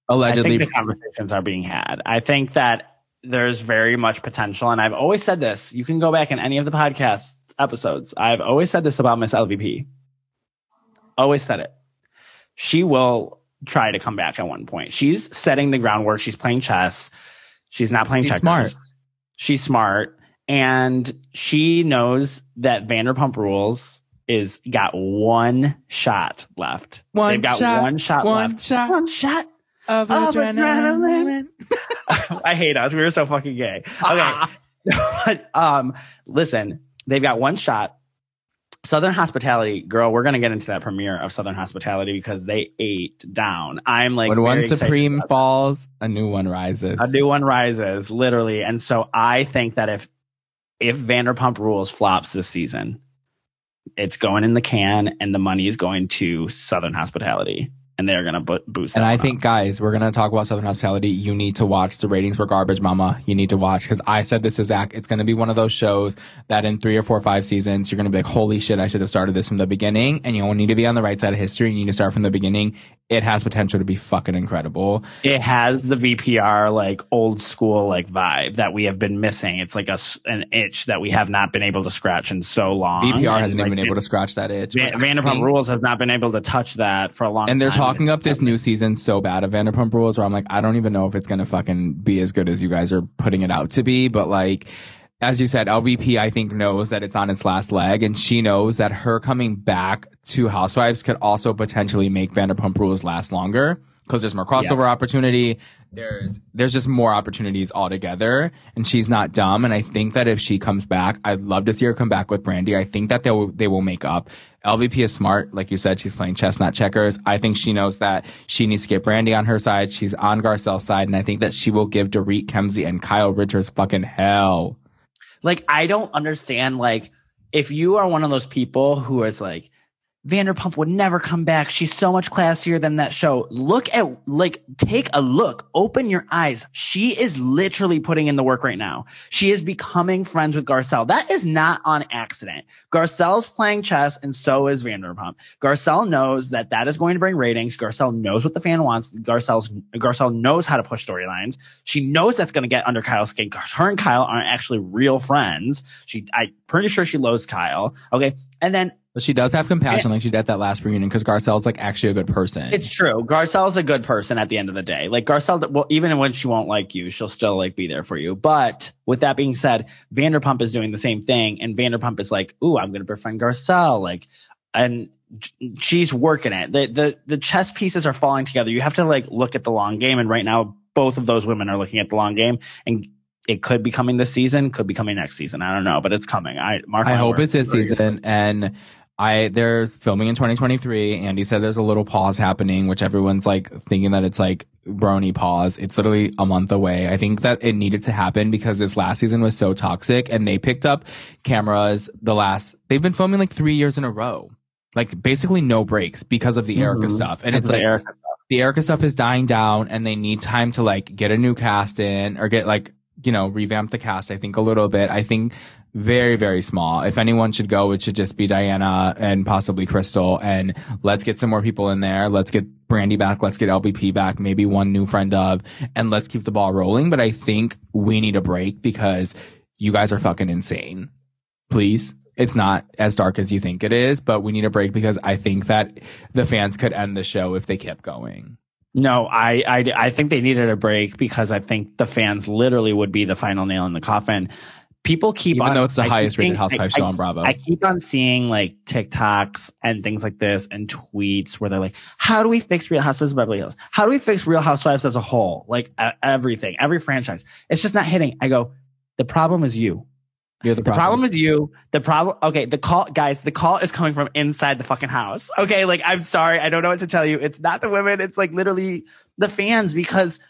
Allegedly, I think the conversations are being had. I think that there's very much potential, and I've always said this. You can go back in any of the podcast episodes. I've always said this about Miss LVP. Always said it. She will try to come back at one point. She's setting the groundwork. She's playing chess. She's not playing She's checkers. smart. She's smart, and she knows that Vanderpump Rules is got one shot left. One They've got shot, one shot one left. shot. One shot. Of Of adrenaline. [LAUGHS] I hate us. We were so fucking gay. [LAUGHS] Okay. [LAUGHS] but, um, listen, they've got one shot. Southern Hospitality, girl, we're gonna get into that premiere of Southern Hospitality because they ate down. I'm like when one supreme that. falls, a new one rises. A new one rises, literally. And so I think that if if Vanderpump Rules flops this season, it's going in the can, and the money is going to Southern Hospitality, and they're gonna bo- boost. And I think, up. guys, we're gonna talk about Southern Hospitality. You need to watch. The ratings were garbage, Mama. You need to watch because I said this to Zach. It's gonna be one of those shows that in three or four or five seasons, you're gonna be like, "Holy shit! I should have started this from the beginning." And you don't need to be on the right side of history. You need to start from the beginning. It has potential to be fucking incredible. it has the VPR like old school like vibe that we have been missing. It's like a an itch that we have not been able to scratch in so long. VPR hasn't like, even been able to scratch that itch. Van- Vanderpump Rules has not been able to touch that for a long time. And they're talking up this new season so bad of Vanderpump Rules where I'm like, I don't even know if it's gonna fucking be as good as you guys are putting it out to be. But like, as you said, LVP I think knows that it's on its last leg, and she knows that her coming back to Housewives could also potentially make Vanderpump Rules last longer because there's more crossover opportunity. There's there's just more opportunities altogether, and she's not dumb. And I think that if she comes back, I'd love to see her come back with Brandi. I think that they will they will make up. LVP is smart, like you said, she's playing chess, not checkers. I think she knows that she needs to get Brandi on her side. She's on Garcelle's side, and I think that she will give Dorit Kemsley and Kyle Richards fucking hell. like I don't understand like if you are one of those people who is like Vanderpump would never come back. She's so much classier than that show. Look at like take a look. Open your eyes. She is literally putting in the work right now. She is becoming friends with Garcelle. That is not on accident. Garcelle's playing chess and so is Vanderpump. Garcelle knows that that is going to bring ratings. Garcelle knows what the fan wants. Garcelle's Garcelle knows how to push storylines. She knows that's going to get under Kyle's skin. Her and Kyle aren't actually real friends. She, I'm pretty sure she loathes Kyle. Okay. And then But she does have compassion, like she did at that last reunion, because Garcelle's like actually a good person. it's true. Garcelle's a good person at the end of the day. Like Garcelle, well, even when she won't like you, she'll still like be there for you. But with that being said, Vanderpump is doing the same thing, and Vanderpump is like, "Ooh, I'm going to befriend Garcelle," like, and she's working it. The the the chess pieces are falling together. You have to like look at the long game, and right now, both of those women are looking at the long game, and it could be coming this season, could be coming next season. I don't know, but it's coming. I mark. I hope it's this season. And I they're filming in 2023. Andy said there's a little pause happening, which everyone's like thinking that it's like RHONY pause. It's literally a month away. I think that it needed to happen because this last season was so toxic, and they picked up cameras the last. They've been filming like three years in a row, like basically no breaks because of the Erica Mhm. stuff, and it's like Erica the Erica stuff is dying down and they need time to like get a new cast in or get like, you know, revamp the cast, I think a little bit. I think very, very small. If anyone should go, it should just be Diana and possibly Crystal. And let's get some more people in there. Let's get Brandi back. Let's get LVP back. Maybe one new friend of, and let's keep the ball rolling. But I think we need a break because you guys are fucking insane. Please. It's not as dark as you think it is, but we need a break because I think that the fans could end the show if they kept going. No, I, I, I think they needed a break because I think the fans literally would be the final nail in the coffin. People keep Even on, though it's the I highest rated Housewives show on Bravo. I keep on seeing like TikToks and things like this and tweets where they're like, "How do we fix Real Housewives of Beverly Hills? How do we fix Real Housewives as a whole? Like uh, everything, every franchise. It's just not hitting." I go, "The problem is you. You're the problem. The problem. problem is you. The problem, okay, the call, guys, the call is coming from inside the fucking house. Okay, like, I'm sorry. I don't know what to tell you. It's not the women. It's like literally the fans because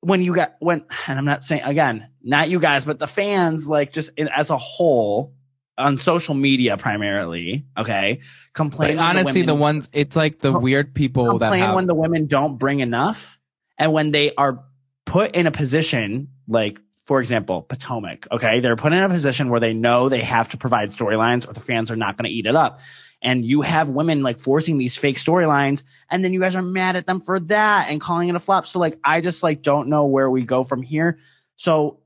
when you got, when, and I'm not saying, again, not you guys, but the fans, like, just in, as a whole, on social media primarily, okay, complain. When honestly, the, ones it's like the weird people that complain when the women don't bring enough and when they are put in a position like for example potomac okay they're put in a position where they know they have to provide storylines or the fans are not going to eat it up and you have women like forcing these fake storylines and then you guys are mad at them for that and calling it a flop so like i just like don't know where we go from here so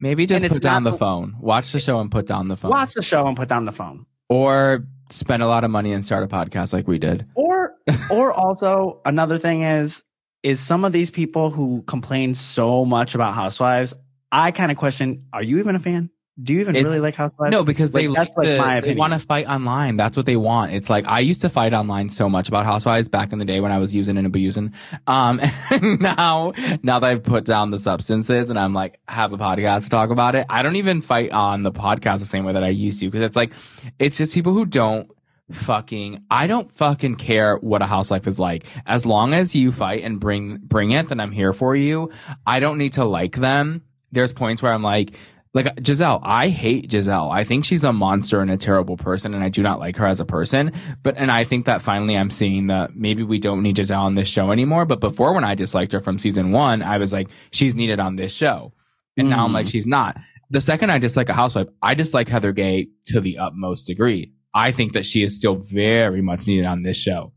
maybe just put down not the the- phone. Watch the show and put down the phone. watch the show and put down the phone or spend a lot of money and start a podcast like we did. Or [LAUGHS] or also another thing is is some of these people who complain so much about housewives, I kind of question, are you even a fan? Do you even It's- really like Housewives? No, because they Like, like that's like my they want to fight online. That's what they want. It's like I used to fight online so much about Housewives back in the day when I was using and abusing. Um, [LAUGHS] and now now that I've put down the substances and I'm like have a podcast to talk about it, I don't even fight on the podcast the same way that I used to because it's like it's just people who don't fucking I don't fucking care what a housewife is like. As long as you fight and bring bring it, then I'm here for you. I don't need to like them. There's points where I'm like like Gizelle, I hate Gizelle. I think she's a monster and a terrible person, and I do not like her as a person. But and I think that finally I'm seeing that maybe we don't need Gizelle on this show anymore. But before, when I disliked her from season one, I was like, she's needed on this show, and now I'm like, mm. she's not. The second I dislike a housewife, I dislike Heather Gay to the utmost degree. I think that she is still very much needed on this show.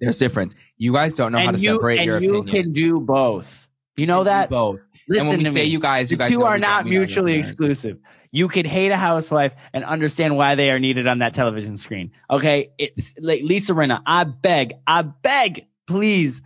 There's difference. You guys don't know how to and you, separate and your you opinion. can do both. You know You that? both. Listen and when we to say me. you guys, you the guys two are not don't mean our mutually exclusive. You could hate a housewife and understand why they are needed on that television screen. Okay, it's like Lisa Rinna. I beg, I beg, please,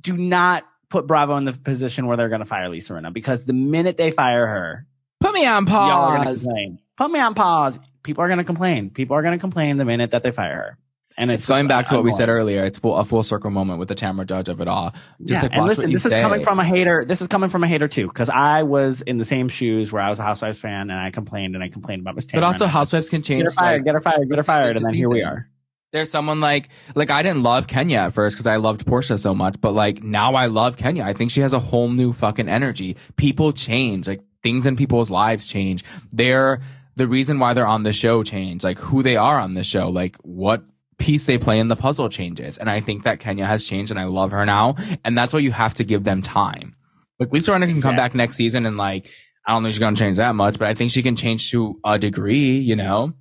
do not put Bravo in the position where they're going to fire Lisa Rinna because the minute they fire her, Put me on y'all are going to complain. Put me on pause. People are going to complain. People are going to complain the minute that they fire her. And it's, It's going back to what we said earlier. It's full, a full circle moment with the Tamra Judge of it all. Just yeah, like and listen, this is say. coming from a hater. This is coming from a hater too, because I was in the same shoes where I was a Housewives fan and I complained and I complained about Miss Tamra. but also and I said, housewives can change. get her fired, like, get her fired, get her fired, and then here we are. there's someone like like I didn't love Kenya at first because I loved Portia so much, but like now I love Kenya. I think she has a whole new fucking energy. People change, like things in people's lives change. They're the reason why they're on the show change, like who they are on the show, like what piece they play in the puzzle changes. And I think that Kenya has changed, and I love her now. And that's why you have to give them time. Like Lisa Rinna can come back next season and like I don't think she's gonna change that much, but I think she can change to a degree. You know,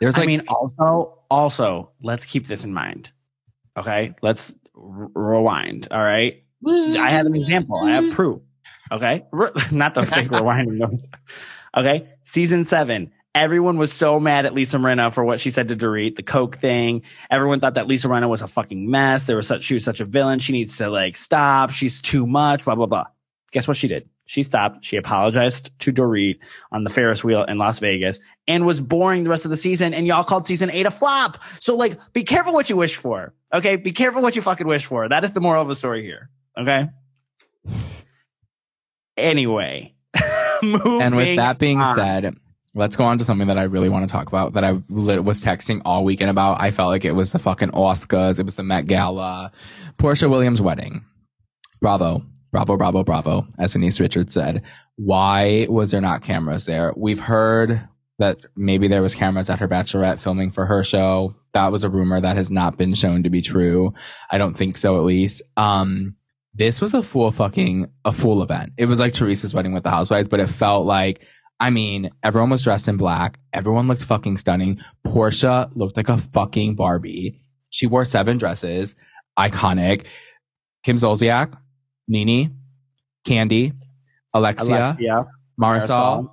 there's like I mean, also, also, let's keep this in mind. Okay, let's r- rewind. All right, I have an example. I have proof. Okay, [LAUGHS] not the fake [LAUGHS] rewinding. Okay, season seven. Everyone was so mad at Lisa Rinna for what she said to Dorit, the Coke thing. Everyone thought that Lisa Rinna was a fucking mess. There was such, she was such a villain. She needs to like stop. She's too much. Blah blah blah. Guess what she did? She stopped. She apologized to Dorit on the Ferris wheel in Las Vegas and was boring the rest of the season. And y'all called season eight a flop. So like, be careful what you wish for. Okay, be careful what you fucking wish for. That is the moral of the story here. Okay. Anyway, [LAUGHS] And with that being on. said, let's go on to something that I really want to talk about that I was texting all weekend about. I felt like it was the fucking Oscars. It was the Met Gala. Portia Williams' wedding. Bravo. Bravo, bravo, bravo, as Denise Richards said. Why was there not cameras there? We've heard that maybe there was cameras at her bachelorette filming for her show. That was a rumor that has not been shown to be true. I don't think so, at least. Um, this was a full fucking a full event. It was like Teresa's wedding with the housewives, but it felt like I mean, everyone was dressed in black. Everyone looked fucking stunning. Portia looked like a fucking Barbie. She wore seven dresses. Iconic. Kim Zolciak, NeNe, Kandi, Alexia, Alexia, Marisol, Marisol.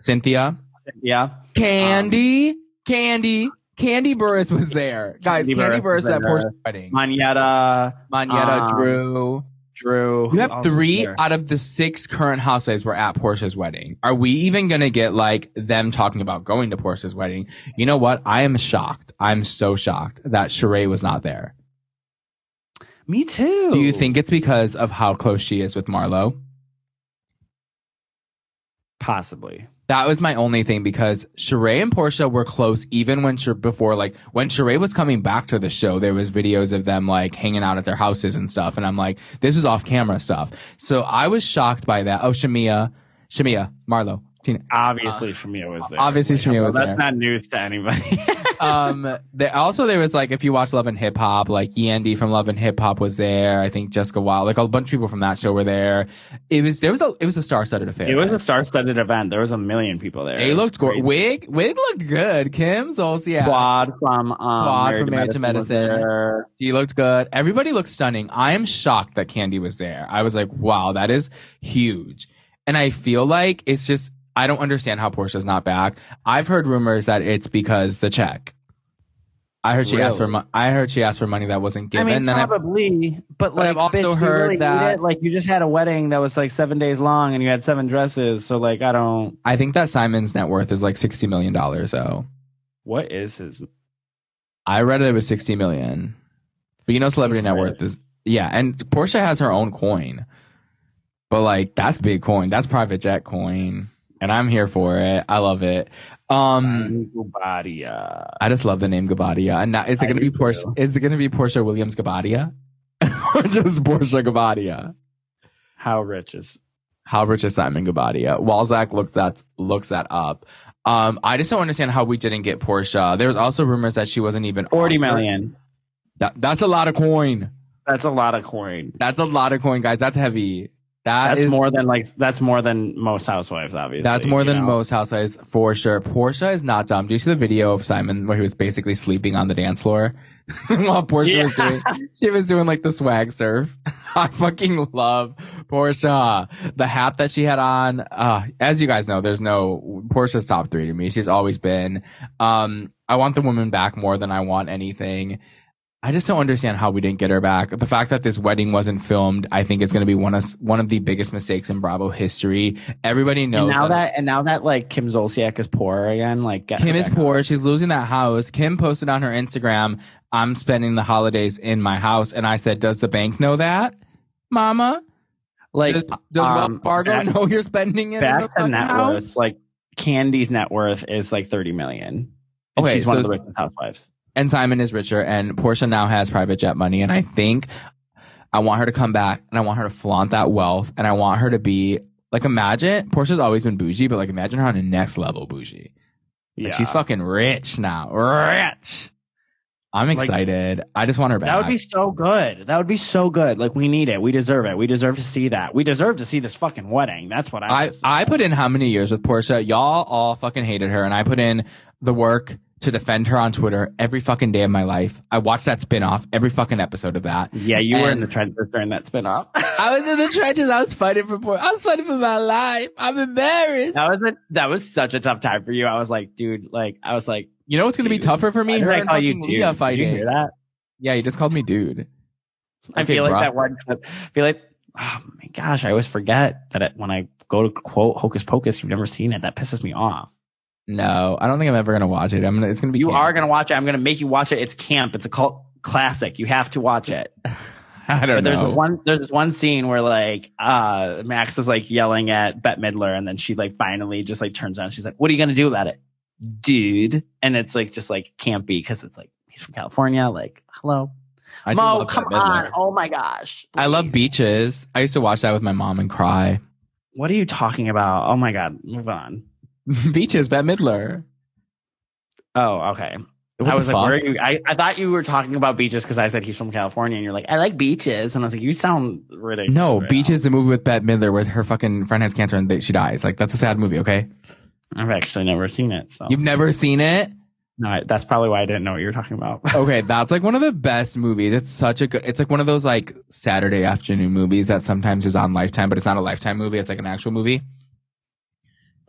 Cynthia, yeah, Kandi, Kandi, Kandi Burruss was there. Guys, Kandi Kandi, Burruss Burruss at. Portia's wedding. Monyetta, Monyetta, um, Drew. Drew. You have three out of the six current housewives were at Portia's wedding. Are we even going to get like them talking about going to Portia's wedding? You know what? I am shocked. I'm so shocked that Sheree was not there. Me too. Do you think it's because of how close she is with Marlo? possibly? That was my only thing because Sheree and Portia were close even when before like when Sheree was coming back to the show, there was videos of them like hanging out at their houses and stuff. And I'm like, this was off camera stuff. So I was shocked by that. Oh, Shamea, Shamea, Marlo, Tina. Obviously, Shamea was there. Uh, obviously Like, Shamea was that's there. That's not news to anybody. [LAUGHS] um there also there was like if you watch Love and Hip Hop, like Yandy from Love and Hip Hop was there. I think Jessica Wild, like a bunch of people from that show were there. It was there was a it was a star studded affair. it was a star-studded event. There was a million people there. They It looked great. Wig Wig looked good. Kim yeah. Quad from um, Quad from Married to was Medicine. He looked good. Everybody looked stunning. I am shocked that Kandi was there. I was like, wow, that is huge. And I feel like it's just, I don't understand how Portia's not back. I've heard rumors that it's because the check. I heard she asked for Really? mo- I heard she asked for money that wasn't given. I mean, then probably, but But like, I've also bitch, you heard really that- like you just had a wedding that was like seven days long, and you had seven dresses. So like, I don't. I think that Simon's net worth is like sixty million dollars. So What is his? I read it was sixty million. But you know, celebrity net worth is yeah, and Portia has her own coin. But like that's big coin. That's private jet coin, and I'm here for it. I love it. Um, Guobadia. I just love the name Guobadia. And now, is it going to be Portia? too. Is it going to be Portia Williams Guobadia, [LAUGHS] or just Portia Guobadia? How rich is? How rich is Simon Guobadia? Walzak looks that looks that up. Um, I just don't understand how we didn't get Portia. There was also rumors that she wasn't even Forty offered. million. That, that's a lot of coin. That's a lot of coin. That's a lot of coin, guys. That's heavy. That That's is- more than like that's more than most housewives, obviously. That's more than know? most housewives for sure. Portia is not dumb. Do you see the video of Simon where he was basically sleeping on the dance floor [LAUGHS] while Portia was doing? She was doing like the swag surf. [LAUGHS] I fucking love Portia. The hat that she had on. Uh, as you guys know, there's no Portia's top three to me. She's always been. Um, I want the woman back more than I want anything. I just don't understand how we didn't get her back. The fact that this wedding wasn't filmed, I think, is going to be one of one of the biggest mistakes in Bravo history. Everybody knows And now that and now that like Kim Zolciak is poor again, like Kim is poor. on. She's losing that house. Kim posted on her Instagram, I'm spending the holidays in my house. And I said, Does the bank know that, mama? Like Does, does um, Wells Fargo back- know you're spending it in the to net house? worth, like Kandi's net worth is like thirty million. And Okay, she's one of the richest housewives. And Simon is richer, and Portia now has private jet money. And I think I want her to come back and I want her to flaunt that wealth. And I want her to be like, imagine Portia's always been bougie, but like, imagine her on a next level bougie. Yeah, she's fucking rich now. Rich. I'm excited. I just want her back. That would be so good. That would be so good. Like we need it. We deserve it. We deserve to see that. We deserve to see this fucking wedding. That's what I. I, I put in how many years with Portia? Y'all all fucking hated her, and I put in the work to defend her on Twitter every fucking day of my life. I watched that spinoff, every fucking episode of that. yeah, you were in the trenches during that spinoff. I was in the trenches. I was fighting for. I was fighting for my life. I'm embarrassed. that was a, that was such a tough time for you. I was like, dude, like I was like, You know what's gonna be tougher for me? Her I and call you dude? Leah Did you hear that? Yeah, you just called me dude. I Okay, feel like bruh. that one clip. I feel like, oh my gosh, I always forget that it, when I go to quote Hocus Pocus, you've never seen it. That pisses me off. No, I don't think I'm ever gonna watch it. I'm gonna. It's gonna be. You camp. are gonna watch it. I'm gonna make you watch it. It's camp. It's a cult classic. You have to watch it. [LAUGHS] I don't But there's know. one there's one scene where like uh Max is like yelling at Bette Midler and then she like finally just like turns around. She's like, "What are you gonna do about it, dude?" And it's like just like campy because it's like he's from California. Like, hello, I Mo, come on! Oh my gosh, I love beaches. I used to watch that with my mom and cry. What are you talking about? Oh my god, move on. [LAUGHS] beaches, Bette Midler. Oh, okay. What I was like, fuck? where are you? I, I thought you were talking about beaches because I said he's from California, and you're like, I like beaches, and I was like, you sound ridiculous. No, right Beach is the movie with Bette Midler where her fucking friend has cancer and they, she dies. Like that's a sad movie. Okay. I've actually never seen it, so you've never seen it. no, I- that's probably why I didn't know what you were talking about. [LAUGHS] Okay, that's like one of the best movies. It's such a good. It's like one of those like Saturday afternoon movies that sometimes is on Lifetime, but it's not a Lifetime movie. It's like an actual movie.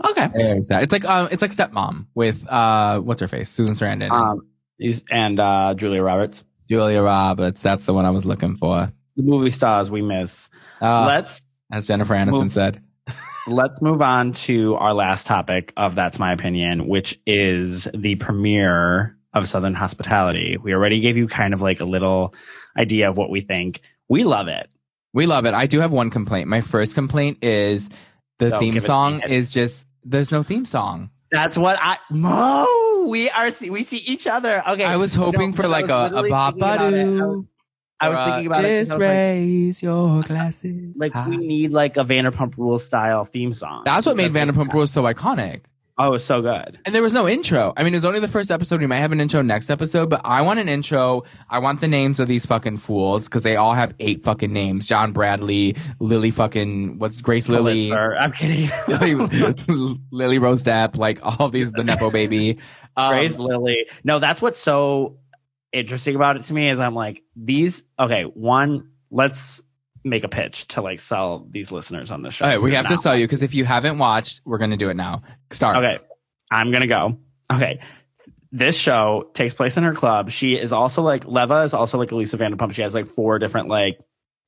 Okay. Very sad. It's like um, it's like Stepmom with uh, what's her face, Susan Sarandon, Um, he's and uh, Julia Roberts. Julia Roberts. That's the one I was looking for. The movie stars we miss. Uh, let's as Jennifer Aniston move- said. [LAUGHS] let's move on to our last topic of that's my opinion, which is the premiere of Southern Hospitality. We already gave you kind of like a little idea of what we think. We love it. We love it. I do have one complaint. My first complaint is the Go, theme song give it. is just there's no theme song. That's what I Mo. We are see, we see each other. Okay. I was hoping No, for like a a thinking about. I was- bop thinking about it. 'cause Just was like, raise your [LAUGHS] glasses. like high. we need like a Vanderpump Rules style theme song. That's what made Vanderpump Rules so iconic. Oh, it was so good. And there was no intro. I mean, it was only the first episode. We might have an intro next episode, but I want an intro. I want the names of these fucking fools because they all have eight fucking names. John Bradley, Lily fucking, what's Grace Lily, Pulitzer. I'm kidding. [LAUGHS] Lily, Lily Rose Depp, like all these, the Nepo baby. Um, Grace Lily. No, that's what's so interesting about it to me is I'm like these. Okay, one, let's make a pitch to like sell these listeners on the show. all right, we to have to sell you because if you haven't watched, we're going to do it now. Start. Okay, I'm gonna go. Okay, this show takes place in her club. She is also like Leva is also like Elisa Vanderpump. She has like four different like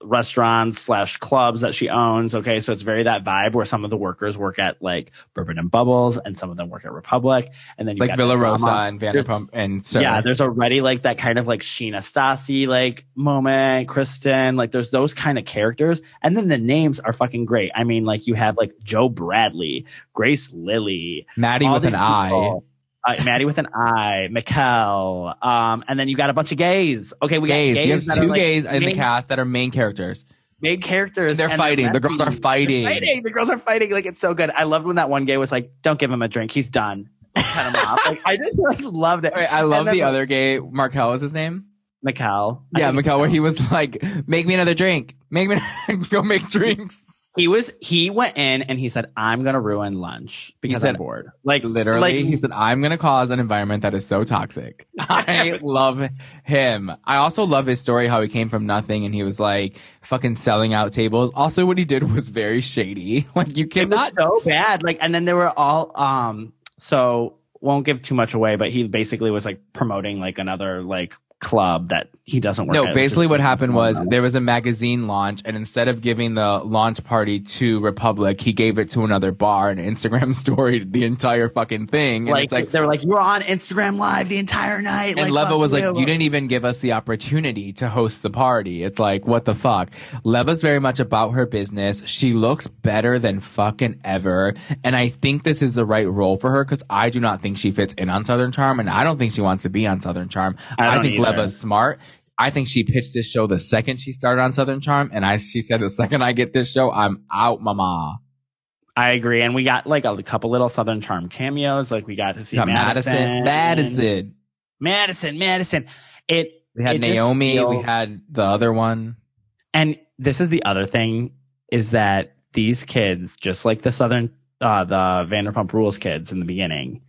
restaurants slash clubs that she owns. Okay, so it's very that vibe where some of the workers work at like Bourbon and Bubbles, and some of them work at Republic, and then you like Villa Rosa and Vanderpump and so Yeah, there's already like that kind of like Scheana Stassi like moment, Kristen, like there's those kind of characters. And then the names are fucking great. I mean, like you have like Joe Bradley, Grace Lilly, Maddie with an these eye. Uh, Maddie with an I, Mikel, um, and then you got a bunch of gays. Okay, we Gays. got gays. You have are, two like, gays in the cast that are main characters. Main characters. They're and fighting. The girls are fighting. They're fighting. The girls are fighting. Like it's so good. I loved when that one gay was like, "Don't give him a drink. He's done." Him off. Like I just like loved it. Right, I love then, the other gay. Markel is his name. Mikel. I Yeah, Mikel, where he was like, "Make me another drink. Make me [LAUGHS] go make drinks." He was he went in and he said, "I'm gonna ruin lunch because said- I'm bored." Like Literally, like, he said, "I'm gonna cause an environment that is so toxic." [LAUGHS] I love him. I also love his story, how he came from nothing and he was like fucking selling out tables. Also, what he did was very shady. [LAUGHS] Like you cannot. so bad. Like, and then they were all um. So won't give too much away, but he basically was like promoting like another like club that he doesn't work. No, at, which basically what happened was there was a magazine launch, and instead of giving the launch party to Republic, he gave it to another bar and Instagram [LAUGHS] storied the entire fucking thing. And like, it's like they were like, "You were on Instagram live the entire night." And like, Leva was like, you. you didn't even give us the opportunity to host the party. It's like, what the fuck? Leva's very much about her business. She looks better than fucking ever. And I think this is the right role for her because I do not think she fits in on Southern Charm and I don't think she wants to be on Southern Charm. I I, think either. Leva's smart. I think she pitched this show the second she started on Southern Charm. And I, she said, the second I get this show, I'm out, mama. I agree, and we got like a couple little Southern Charm cameos. Like we got to see got Madison, Madison. Madison. Madison. It We had it Naomi. We had the other one. And this is the other thing is that these kids, just like the Southern, uh, the Vanderpump Rules kids in the beginning,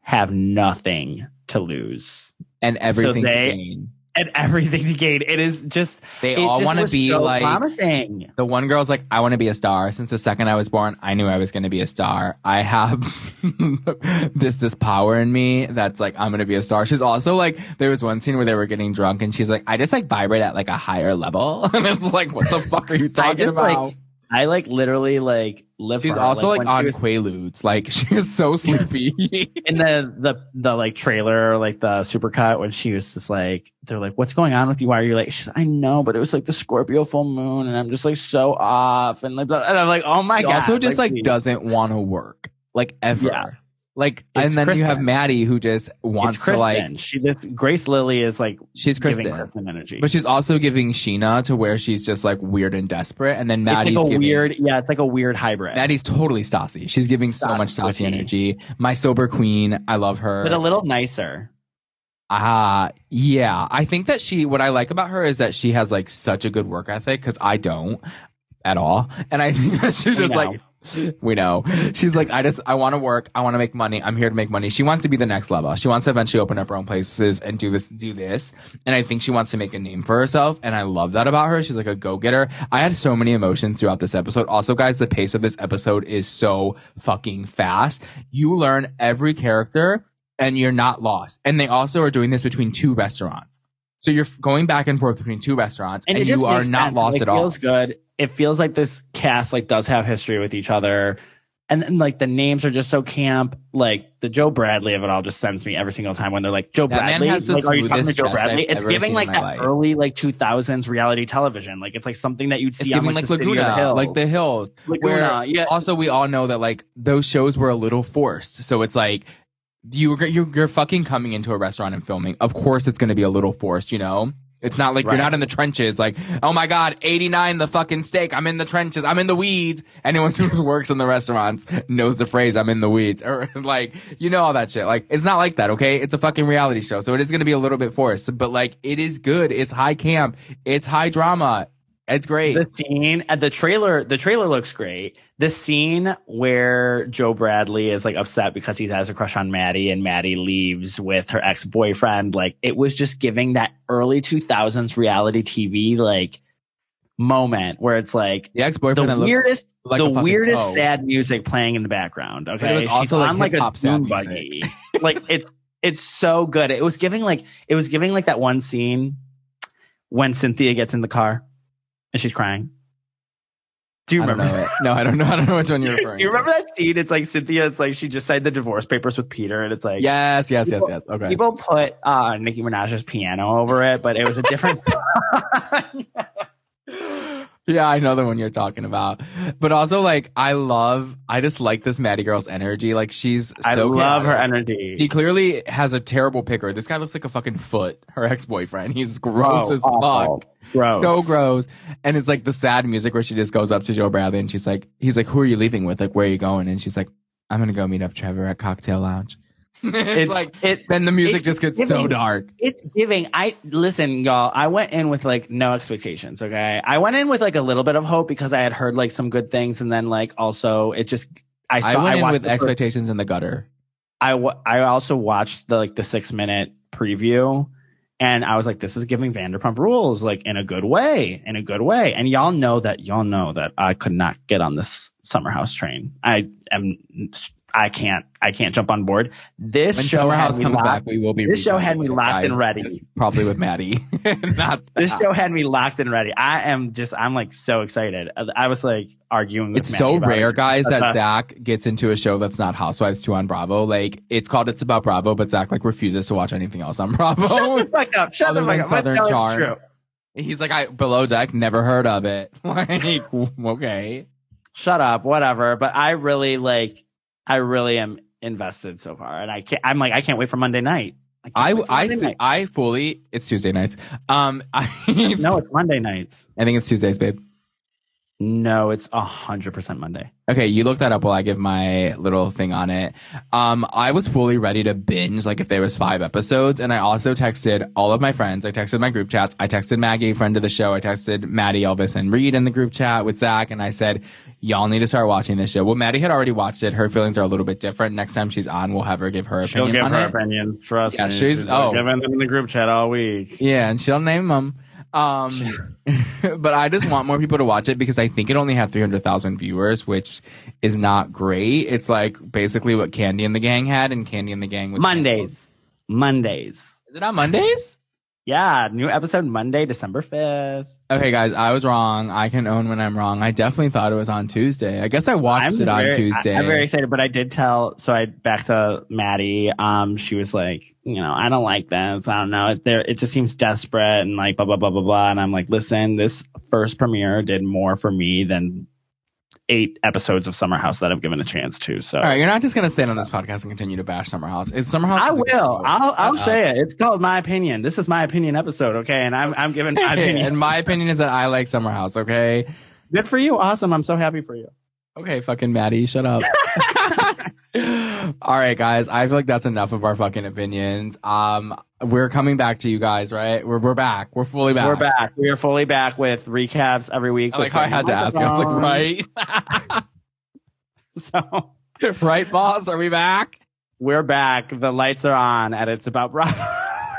have nothing to lose And everything they- to gain. and everything to gain. It is just They all want to be so like promising. the one girl's like, I want to be a star. Since the second I was born, I knew I was going to be a star. I have [LAUGHS] this this power in me that's like I'm going to be a star. She's also like, there was one scene where they were getting drunk, and she's like, I just like vibrate at like a higher level, [LAUGHS] and it's like, what the fuck are you talking just, about? like, I like literally like live. she's also like, when on was Quaaludes. Like [LAUGHS] she is so [LAUGHS] sleepy. in the the the like trailer, like the supercut when she was just like, they're like, "What's going on with you? Why are you like?" She's, I know, but it was like the Scorpio full moon, and I'm just like so off, and like, blah- and I'm like, "Oh my She god!" also just like please. doesn't want to work like ever. Yeah. Like, It's and then you have Maddie who just wants to like. She this Grace Lily is like She's giving Kristen. Kristen energy, But she's also giving Scheana to where she's just like weird and desperate, and then Maddie's like a giving weird, yeah, it's like a weird hybrid, Maddie's totally Stassi. She's giving so much Stassi. Stassi energy. My sober queen, I love her. but a little nicer. Ah, yeah. I think that she. What I like about her is that she has like such a good work ethic because I don't at all, and I think [LAUGHS] that she's just like. [LAUGHS] We know. She's like, I just, I want to work. I want to make money. I'm here to make money. She wants to be the next level. She wants to eventually open up her own places and do this, do this. And I think she wants to make a name for herself. And I love that about her. She's like a go getter. I had so many emotions throughout this episode. Also, guys, the pace of this episode is so fucking fast. You learn every character and you're not lost. And they also are doing this between two restaurants. So you're going back and forth between two restaurants and, just you are not sense. lost it at all. It feels good. It feels like this cast like does have history with each other. And then like the names are just so camp. Like the Joe Bradley of it all just sends me every single time when they're like Joe That Bradley. the like, are you talking to Joe Bradley? I've It's giving like that life. early like 2000s reality television. Like it's like something that you'd It's see on giving like, like the the Laguna, Hills. like the hills. Laguna, where yeah. also we all know that like those shows were a little forced. So it's like you you're, you're fucking coming into a restaurant and filming. Of course, it's going to be a little forced. You know, it's not like Right. you're not in the trenches. Like, oh my god, 89 the fucking steak. I'm in the trenches. I'm in the weeds. Anyone who [LAUGHS] works in the restaurants knows the phrase "I'm in the weeds" or [LAUGHS] like you know all that shit. Like, it's not like that. Okay, it's a fucking reality show, so it is going to be a little bit forced. But like, it is good. It's high camp. It's high drama. It's great. the scene at the trailer the trailer looks great the scene where joe bradley is like upset because he has a crush on maddie and maddie leaves with her ex-boyfriend like it was just giving that early 2000s reality tv like moment where it's like the ex-boyfriend the that looks weirdest like the weirdest toe. sad music playing in the background okay But it was She's also, like, on like a dune buggy like it's It's so good. It was giving like it was giving like that one scene when Cynthia gets in the car and she's crying. Do you I remember? know. No, I don't know. I don't know which one you're [LAUGHS] referring you to. remember that scene? It's like Cynthia. It's like she just signed the divorce papers with Peter, and it's like Yes, yes, yes, yes. Okay. people put uh, Nicki Minaj's piano over it, but it was a different. [LAUGHS] [LAUGHS] Yeah, I know the one you're talking about. But also, like, I love, I just like this Maddie girl's energy. Like, she's I so love her energy. He clearly has a terrible picker. This guy looks like a fucking foot, her ex boyfriend. He's gross Oh, as awful. fuck. Gross. So gross. And it's like the sad music where she just goes up to Joe Bradley and she's like, he's like, who are you leaving with? Like, where are you going? And she's like, I'm going to go meet up Trevor at Cocktail Lounge. [LAUGHS] it's, It's like, it. then the music just gets so dark. It's giving. I listen, y'all. I went in with like no expectations. Okay, I went in with like a little bit of hope because I had heard like some good things, and then like also it just. I saw. I went in with the first- expectations in the gutter. I I also watched the like the six minute preview, and I was like, this is giving Vanderpump Rules like in a good way, in a good way. And y'all know that y'all know that I could not get on this Summer House train. I am. I can't. I can't jump on board. This When show Summer had House me comes locked- back, we will be. this show had me locked and ready. Probably with Maddie. [LAUGHS] Not [LAUGHS] This show had me locked and ready. I am just. I'm like so excited. I was like arguing. With It's Mandy so rare, it. guys, that Uh, Zach gets into a show that's not Housewives 2 on Bravo. Like, it's called It's About Bravo, but Zach, like, refuses to watch anything else on Bravo. Shut the fuck up. Shut the fuck up. Southern Charm. true. He's like, I Below Deck, never heard of it. [LAUGHS] Like, okay. shut up, whatever. But I really like, I really am invested so far, and I can't. I'm like, I can't wait for Monday night. I, I, see- night. I fully, it's Tuesday nights. Um, [LAUGHS] I, no, it's Monday nights. I think it's Tuesdays, babe. No, it's a hundred percent Monday. Okay, you look that up while I give my little thing on it. Um, I was fully ready to binge, like if there was five episodes, and I also texted all of my friends. I texted my group chats. I texted Maggie, friend of the show. I texted Maddie, Elvis, and Reed in the group chat with Zach, and I said, "Y'all need to start watching this show." Well, Maddie had already watched it. Her feelings are a little bit different. Next time she's on, we'll have her give her opinion. She'll give her it. opinion. Trust Yeah, me. she's- like, oh. giving them in the group chat all week. Yeah, and she'll name them. Um, [LAUGHS] but I just want more people to watch it because I think it only had 300,000 viewers, which is not great. It's like basically what Kandi and the Gang had, and Kandi and the Gang was Mondays. Mondays. Is it on Mondays? Yeah, new episode Monday, December fifth. Okay, guys, I was wrong. I can own when I'm wrong. I definitely thought it was on Tuesday. I guess I watched it on very, Tuesday. I, am very excited, but I did tell. So I back to Maddie. Um, she was like, you know, I don't like this. I don't know. It, there, it just seems desperate and like blah blah blah blah blah. And I'm like, listen, this first premiere did more for me than eight episodes of Summer House that I've given a chance to. So All right, you're not just gonna stand on this podcast and continue to bash Summer House. If Summer House, I is a good will. show, I'll I'll uh, say it. It's called my opinion. This is my opinion episode. Okay, and I'm I'm giving my [LAUGHS] opinion. and my opinion is that I like Summer House. Okay. Good for you. Awesome. I'm so happy for you. Okay, fucking Maddie, shut up. [LAUGHS] [LAUGHS] All right, guys. I feel like that's enough of our fucking opinions. Um, we're coming back to you guys, right? We're we're back. We're fully back. We're back. We are fully back with recaps every week. I like how I had to ask you. I was like, um, right, [LAUGHS] So [LAUGHS] right, boss. Are we back? we're back. The lights are on, and it's about Bravo.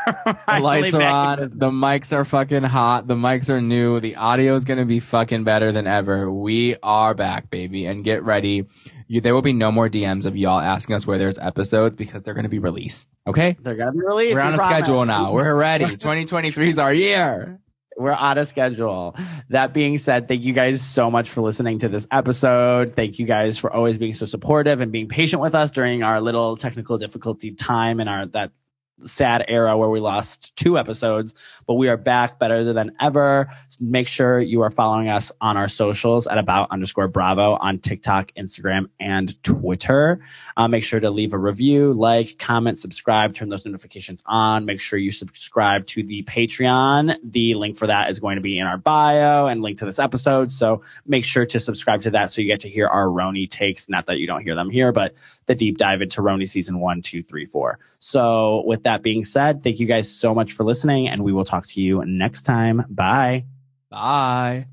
[LAUGHS] The lights are on. The mics are fucking hot. The mics are new. The audio is gonna be fucking better than ever. We are back, baby, and get ready. You, there will be no more DMs of y'all asking us where there's episodes because they're gonna be released. Okay. They're gonna be released. We're we on a promise. schedule now. We're ready. [LAUGHS] 2023 is our year. We're on a schedule. That being said, thank you guys so much for listening to this episode. Thank you guys for always being so supportive and being patient with us during our little technical difficulty time and our that sad era where we lost two episodes, but we are back better than ever. Make sure you are following us on our socials at about underscore bravo on TikTok, Instagram, and Twitter. Uh, make sure to leave a review, like, comment, subscribe, turn those notifications on. Make sure you subscribe to the Patreon. The link for that is going to be in our bio and link to this episode. So make sure to subscribe to that so you get to hear our RHONY takes. Not that you don't hear them here, but the deep dive into RHONY season one, two, three, four. So with that being said, thank you guys so much for listening and we will talk to you next time. Bye. Bye.